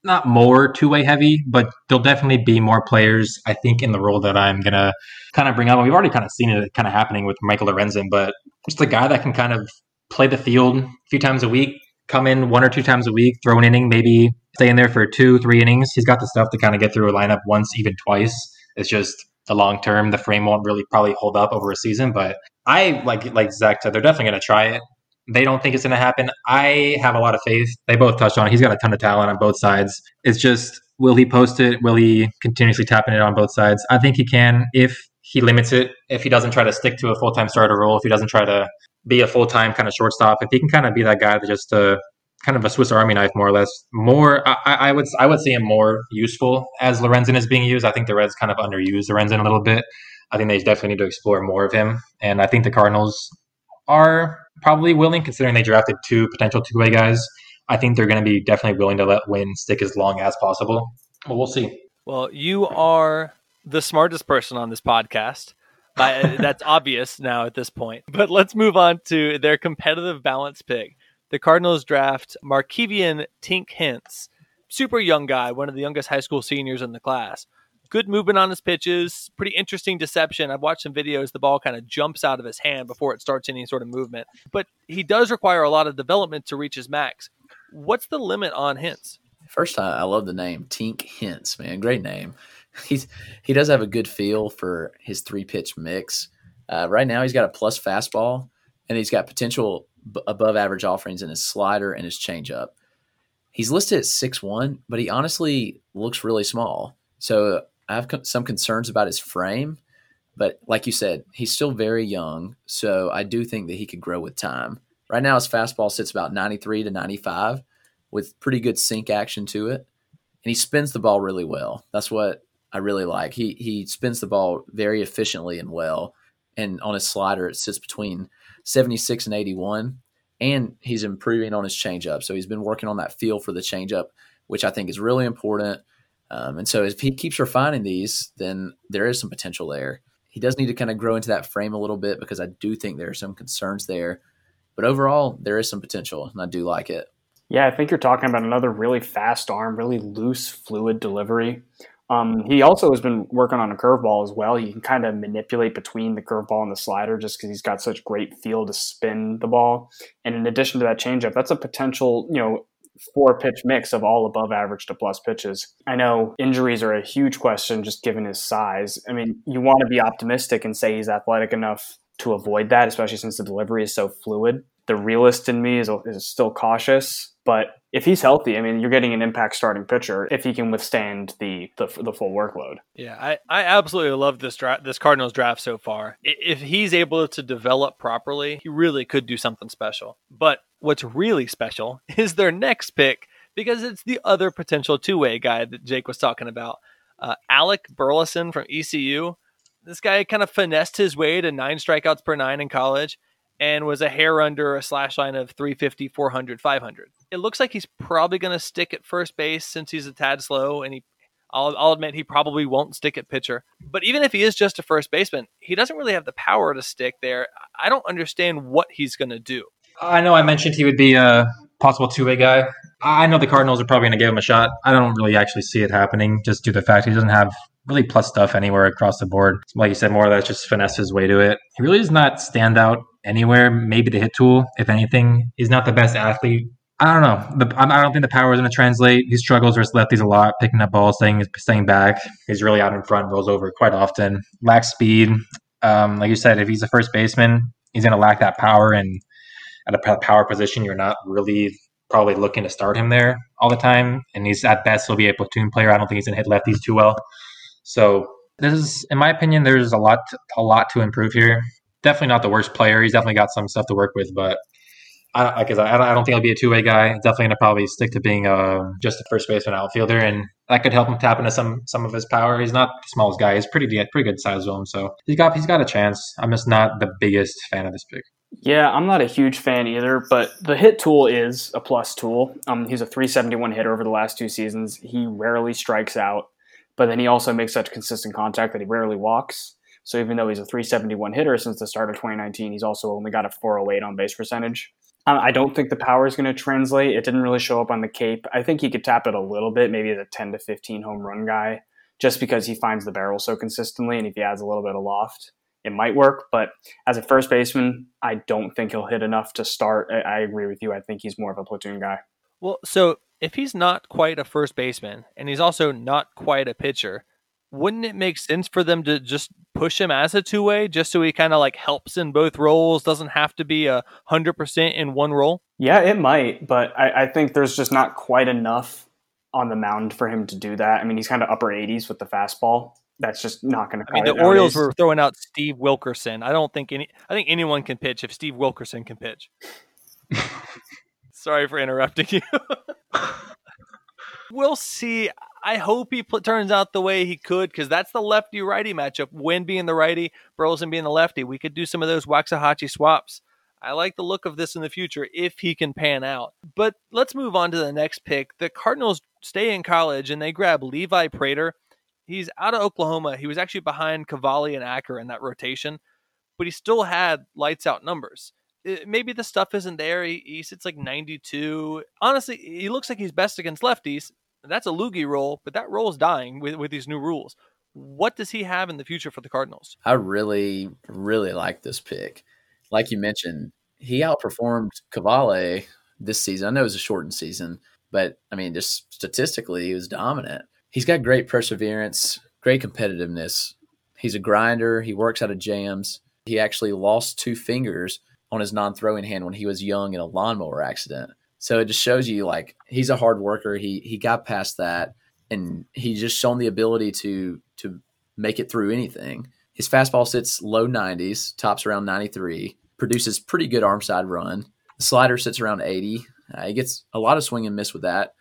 not more two way heavy, but there'll definitely be more players, I think, in the role that I'm going to kind of bring up. We've already kind of seen it kind of happening with Michael Lorenzen, but just a guy that can kind of play the field a few times a week, come in one or two times a week, throw an inning, maybe stay in there for two, three innings. He's got the stuff to kind of get through a lineup once, even twice. It's just the long term, the frame won't really probably hold up over a season, but I like like Zach said, they're definitely going to try it. They don't think it's going to happen. I have a lot of faith. They both touched on it. He's got a ton of talent on both sides. It's just, will he post it? Will he continuously tap in it on both sides? I think he can if he limits it, if he doesn't try to stick to a full time starter role, if he doesn't try to be a full time kind of shortstop, if he can kind of be that guy that just uh, kind of a Swiss Army knife, more or less. More, I, I, would I would see him more useful as Lorenzen is being used. I think the Reds kind of underuse Lorenzen a little bit. I think they definitely need to explore more of him, and I think the Cardinals are probably willing, considering they drafted two potential two way guys. I think they're going to be definitely willing to let Winn stick as long as possible. But we'll see. Well, you are the smartest person on this podcast. Uh, that's obvious now at this point. But let's move on to their competitive balance pick. The Cardinals draft Markevian Tink super young guy, one of the youngest high school seniors in the class. Good movement on his pitches, pretty interesting deception. I've watched some videos. The ball kind of jumps out of his hand before it starts any sort of movement. But he does require a lot of development to reach his max. What's the limit on Hence? First, I, I love the name Tink Hence, man. Great name. He's he does have a good feel for his three pitch mix. Uh, right now, he's got a plus fastball, and he's got potential b- above average offerings in his slider and his changeup. He's listed at six one, but he honestly looks really small. So I have some concerns about his frame. But like you said, he's still very young, so I do think that he could grow with time. Right now, his fastball sits about 93 to 95 with pretty good sink action to it. And he spins the ball really well. That's what I really like. He he spins the ball very efficiently and well. And on his slider, it sits between 76 and 81. And he's improving on his changeup. So he's been working on that feel for the changeup, which I think is really important. Um, and so if he keeps refining these, then there is some potential there. He does need to kind of grow into that frame a little bit because I do think there are some concerns there. But overall, there is some potential, and I do like it. Yeah, I think you're talking about another really fast arm, really loose, fluid delivery. Um, he also has been working on a curveball as well. He can kind of manipulate between the curveball and the slider just because he's got such great feel to spin the ball. And in addition to that changeup, that's a potential, you know, four pitch mix of all above average to plus pitches. I know injuries are a huge question just given his size. I mean, you want to be optimistic and say he's athletic enough to avoid that, especially since the delivery is so fluid. The realist in me is, is still cautious, but if he's healthy, I mean, you're getting an impact starting pitcher if he can withstand the the, the full workload. Yeah, I, I absolutely love this draft, this Cardinals draft so far. If he's able to develop properly, he really could do something special. But what's really special is their next pick because it's the other potential two way guy that Jake was talking about, uh, Alec Burleson from ECU. This guy kind of finessed his way to nine strikeouts per nine in college and was a hair under a slash line of 350, 400, 500. It looks like he's probably going to stick at first base since he's a tad slow, and he. I'll, I'll admit he probably won't stick at pitcher. But even if he is just a first baseman, he doesn't really have the power to stick there. I don't understand what he's going to do. I know I mentioned he would be a possible two way guy. I know the Cardinals are probably going to give him a shot. I don't really actually see it happening just due to the fact he doesn't have really plus stuff anywhere across the board. Like you said, more of that just finesse his way to it. He really does not stand out anywhere. Maybe the hit tool, if anything. He's not the best athlete. I don't know. The, I don't think the power is going to translate. He struggles versus lefties a lot, picking up balls, staying, staying back. He's really out in front, rolls over quite often. Lacks speed. Um, like you said, if he's a first baseman, he's going to lack that power. And at a power position, you're not really probably looking to start him there all the time. And he's at best, he'll be a platoon player. I don't think he's going to hit lefties too well. So this is, in my opinion, there's a lot, a lot to improve here definitely not the worst player. He's definitely got some stuff to work with, but I, because I, I, don't think he'll be a two way guy. Definitely to probably stick to being a just a first baseman outfielder, and that could help him tap into some some of his power. He's not the smallest guy. He's pretty pretty good size of him, so he's got he's got a chance. I'm just not the biggest fan of this pick. Yeah, I'm not a huge fan either, but the hit tool is a plus tool. Um, he's a 371 hitter over the last two seasons. He rarely strikes out, but then he also makes such consistent contact that he rarely walks. So even though he's a 371 hitter since the start of 2019, he's also only got a 408 on base percentage. I don't think the power is going to translate. It didn't really show up on the Cape. I think he could tap it a little bit, maybe as a 10 to 15 home run guy, just because he finds the barrel so consistently. And if he adds a little bit of loft, it might work. But as a first baseman, I don't think he'll hit enough to start. I agree with you. I think he's more of a platoon guy. Well, so if he's not quite a first baseman and he's also not quite a pitcher, wouldn't it make sense for them to just push him as a two way just so he kind of like helps in both roles, doesn't have to be a hundred percent in one role? Yeah, it might, but I, I, think there's just not quite enough on the mound for him to do that. I mean, he's kind of upper 80s with the fastball. That's just not going to. I mean, the nowadays. Orioles were throwing out Steve Wilkerson. I don't think any. I think anyone can pitch if Steve Wilkerson can pitch. Sorry for interrupting you. we'll see. I hope he pl- turns out the way he could because that's the lefty righty matchup. Winn being the righty, Burleson being the lefty. We could do some of those Waxahachie swaps. I like the look of this in the future if he can pan out. But let's move on to the next pick. The Cardinals stay in college and they grab Levi Prater. He's out of Oklahoma. He was actually behind Cavalli and Acker in that rotation, but he still had lights out numbers. It, maybe the stuff isn't there. He, he sits like 92. Honestly, he looks like he's best against lefties. That's a loogie role, but that role is dying with, with these new rules. What does he have in the future for the Cardinals? I really, really like this pick. Like you mentioned, he outperformed Cavalli this season. I know it was a shortened season, but I mean, just statistically, he was dominant. He's got great perseverance, great competitiveness. He's a grinder. He works out of jams. He actually lost two fingers on his non-throwing hand when he was young in a lawnmower accident. So it just shows you like he's a hard worker. He he got past that and he's just shown the ability to to make it through anything. His fastball sits low 90s, tops around 93, produces pretty good arm side run. The slider sits around 80. Uh, he gets a lot of swing and miss with that,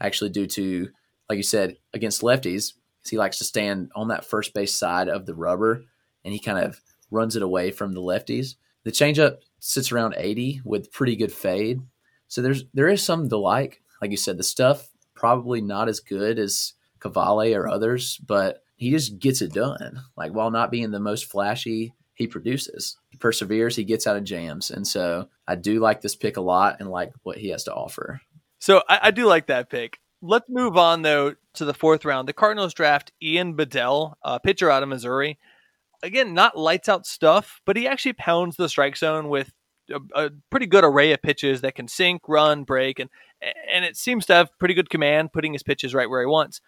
actually due to like you said against lefties. He likes to stand on that first base side of the rubber, and he kind of runs it away from the lefties. The changeup sits around 80 with pretty good fade. So there's there is some to like. Like you said, the stuff probably not as good as Cavalli or others, but he just gets it done. Like while not being the most flashy, he produces. He perseveres, he gets out of jams. And so I do like this pick a lot and like what he has to offer. So I, I do like that pick. Let's move on though to the fourth round. The Cardinals draft Ian Bedell, a pitcher out of Missouri. Again, not lights out stuff, but he actually pounds the strike zone with a, a, pretty good array of pitches that can sink, run, break, and and it seems to have pretty good command, putting his pitches right where he wants.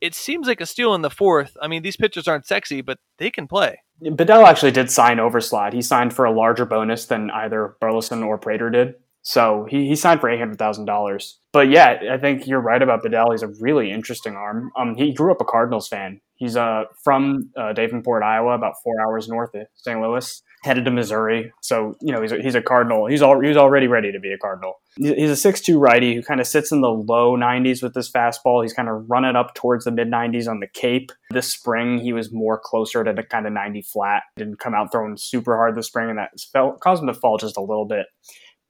It seems like a steal in the fourth. I mean, these pitchers aren't sexy, but they can play. Bedell actually did sign overslot. He signed for a larger bonus than either Burleson or Prater did. So he, he signed for eight hundred thousand dollars. But yeah, I think you're right about Bedell. He's a really interesting arm. Um, he grew up a Cardinals fan. He's uh from uh, Davenport, Iowa, about four hours north of St. Louis. Headed to Missouri, so you know he's a, he's a Cardinal. He's all he's already ready to be a Cardinal. He's a six-two righty who kind of sits in the low 90s with his fastball. He's kind of running up towards the mid 90s on the Cape. This spring, he was more closer to the kind of 90 flat. Didn't come out throwing super hard this spring, and that caused him to fall just a little bit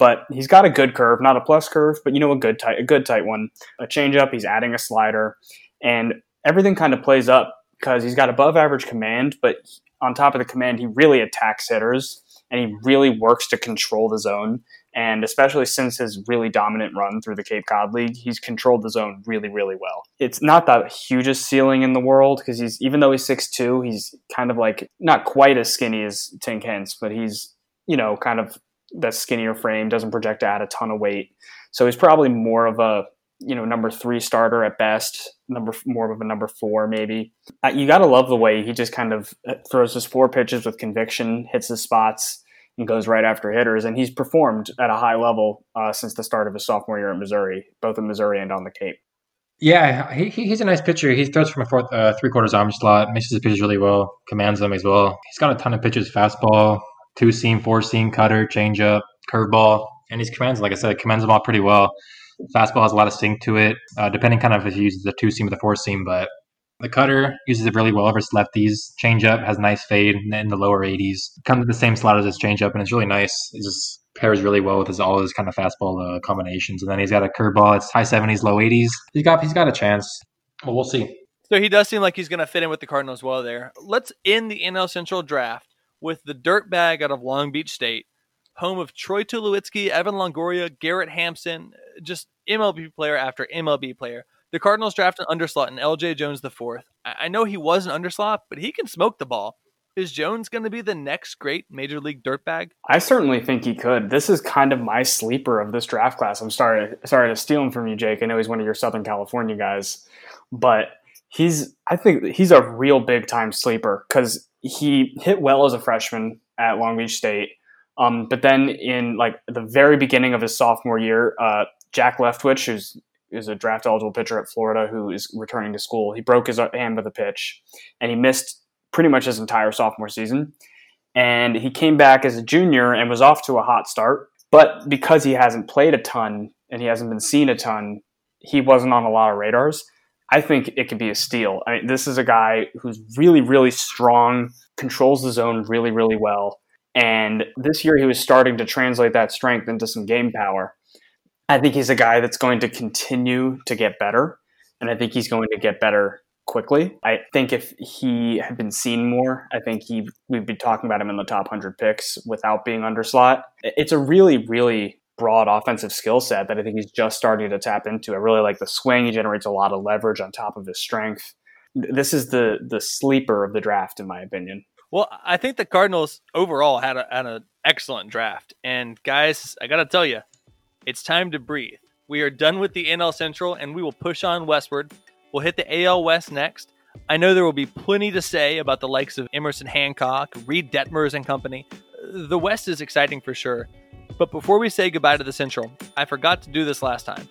but he's got a good curve, not a plus curve, but you know a good tight, a good tight one. A changeup. He's adding a slider, and everything kind of plays up because he's got above average command, but on top of the command, he really attacks hitters and he really works to control the zone. And especially since his really dominant run through the Cape Cod League, he's controlled the zone really, really well. It's not the hugest ceiling in the world because he's even though he's six two, he's kind of like not quite as skinny as Tink but he's you know kind of that skinnier frame, doesn't project to add a ton of weight. So he's probably more of a you know number three starter at best, number more of a number four maybe. Uh, you got to love the way he just kind of uh, throws his four pitches with conviction, hits his spots, and goes right after hitters. And he's performed at a high level uh, since the start of his sophomore year at Missouri, both in Missouri and on the Cape. Yeah, he, he's a nice pitcher. He throws from a fourth, uh, three quarters arm slot, mixes his pitches really well, commands them as well. He's got a ton of pitches, fastball, two seam, four seam, cutter, changeup, curveball, and his commands, like I said, commands them all pretty well. Fastball has a lot of sink to it, uh, depending kind of if he uses the two seam or the four seam, but the cutter uses it really well over lefties. Changeup has nice fade in the lower 80s. Comes with the same slot as his changeup, and it's really nice. It just pairs really well with his all his kind of fastball uh, combinations. And then he's got a curveball. It's high 70s, low 80s. He's got he's got a chance. Well, we'll see. So he does seem like he's going to fit in with the Cardinals well there. Let's end the NL Central draft with the dirt bag out of Long Beach State, home of Troy Tulowitzki, Evan Longoria, Garrett Hampson, just MLB player after MLB player. The Cardinals draft an underslot in LJ Jones IV. I know he was an underslot, but he can smoke the ball. Is Jones going to be the next great major league dirtbag? I certainly think he could. This is kind of my sleeper of this draft class. I'm sorry, sorry to steal him from you, Jake. I know he's one of your Southern California guys, but he's I think he's a real big time sleeper because he hit well as a freshman at Long Beach State. Um, but then in like the very beginning of his sophomore year, uh, Jack Leftwich, who's is a draft eligible pitcher at Florida who is returning to school, he broke his hand with a pitch, and he missed pretty much his entire sophomore season. And he came back as a junior and was off to a hot start. But because he hasn't played a ton and he hasn't been seen a ton, he wasn't on a lot of radars. I think it could be a steal. I mean, this is a guy who's really, really strong, controls the zone really, really well. And this year he was starting to translate that strength into some game power. I think he's a guy that's going to continue to get better. And I think he's going to get better quickly. I think if he had been seen more, I think he we'd be talking about him in the top 100 picks without being under slot. It's a really, really broad offensive skill set that I think he's just starting to tap into. I really like the swing. He generates a lot of leverage on top of his strength. This is the the sleeper of the draft, in my opinion. Well, I think the Cardinals overall had a, had an excellent draft. And guys, I got to tell you, it's time to breathe. We are done with the NL Central and we will push on westward. We'll hit the AL West next. I know there will be plenty to say about the likes of Emerson Hancock, Reid Detmers and company. The West is exciting for sure. But before we say goodbye to the Central, I forgot to do this last time.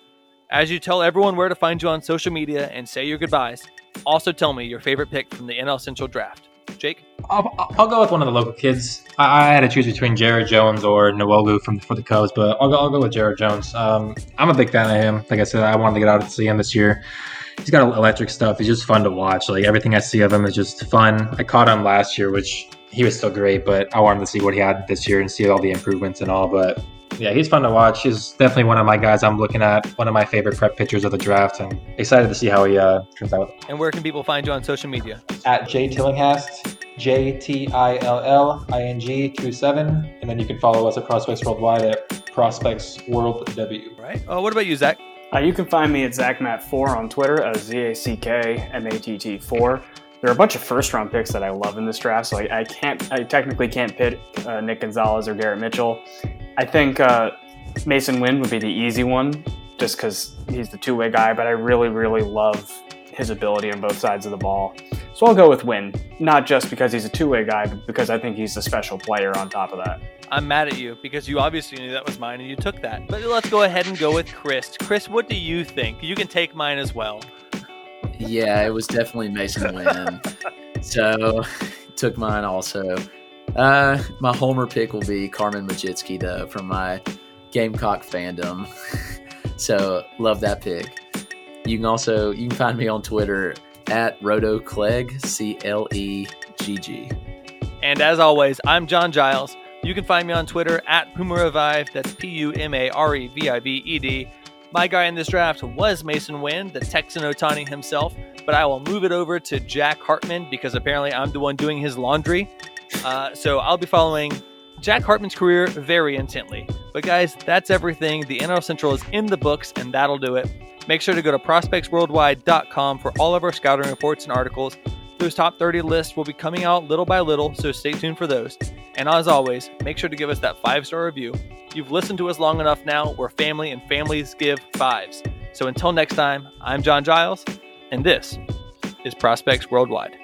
As you tell everyone where to find you on social media and say your goodbyes, also tell me your favorite pick from the NL Central draft. Jake? I'll, I'll go with one of the local kids. I, I had to choose between Jared Jones or Nwogu from for the Cubs, but I'll go, I'll go with Jared Jones. Um, I'm a big fan of him. Like I said, I wanted to get out to see him this year. He's got electric stuff. He's just fun to watch. Like everything I see of him is just fun. I caught him last year, which he was still great, but I wanted to see what he had this year and see all the improvements and all. But yeah, he's fun to watch. He's definitely one of my guys I'm looking at. One of my favorite prep pitchers of the draft, and excited to see how he uh, turns out. And where can people find you on social media? At J Tillinghast, J T I L L I N G two seven, and then you can follow us at Prospects Worldwide at Prospects World W. Right. Oh, what about you, Zach? Uh, you can find me at Zach ZachMatt4 on Twitter as Z A C K M A T T 4 there are a bunch of first round picks that I love in this draft, so I, I can't, I technically can't pick uh, Nick Gonzalez or Garrett Mitchell. I think uh, Masyn Winn would be the easy one, just because he's the two way guy, but I really, really love his ability on both sides of the ball. So I'll go with Winn, not just because he's a two way guy, but because I think he's a special player on top of that. I'm mad at you because you obviously knew that was mine and you took that. But let's go ahead and go with Chris. Chris, what do you think? You can take mine as well. Yeah, it was definitely Masyn Winn. so took mine also. Uh, my homer pick will be Carmen Mlodzinski though from my Gamecock fandom. so love that pick. You can also you can find me on Twitter at Roto Clegg C L E G G. And as always, I'm John Giles. You can find me on Twitter at Puma Revive. That's P U M A R E V I V E D. My guy in this draft was Masyn Winn, the Texan Ohtani himself, but I will move it over to Jack Hartman because apparently I'm the one doing his laundry. Uh, so I'll be following Jack Hartman's career very intently. But guys, that's everything. The NL Central is in the books, and that'll do it. Make sure to go to prospectsworldwide.com for all of our scouting reports and articles. Those top 30 lists will be coming out little by little, so stay tuned for those. And as always, make sure to give us that five star review. You've listened to us long enough now. We're family, and families give fives. So until next time, I'm John Giles, and this is Prospects Worldwide.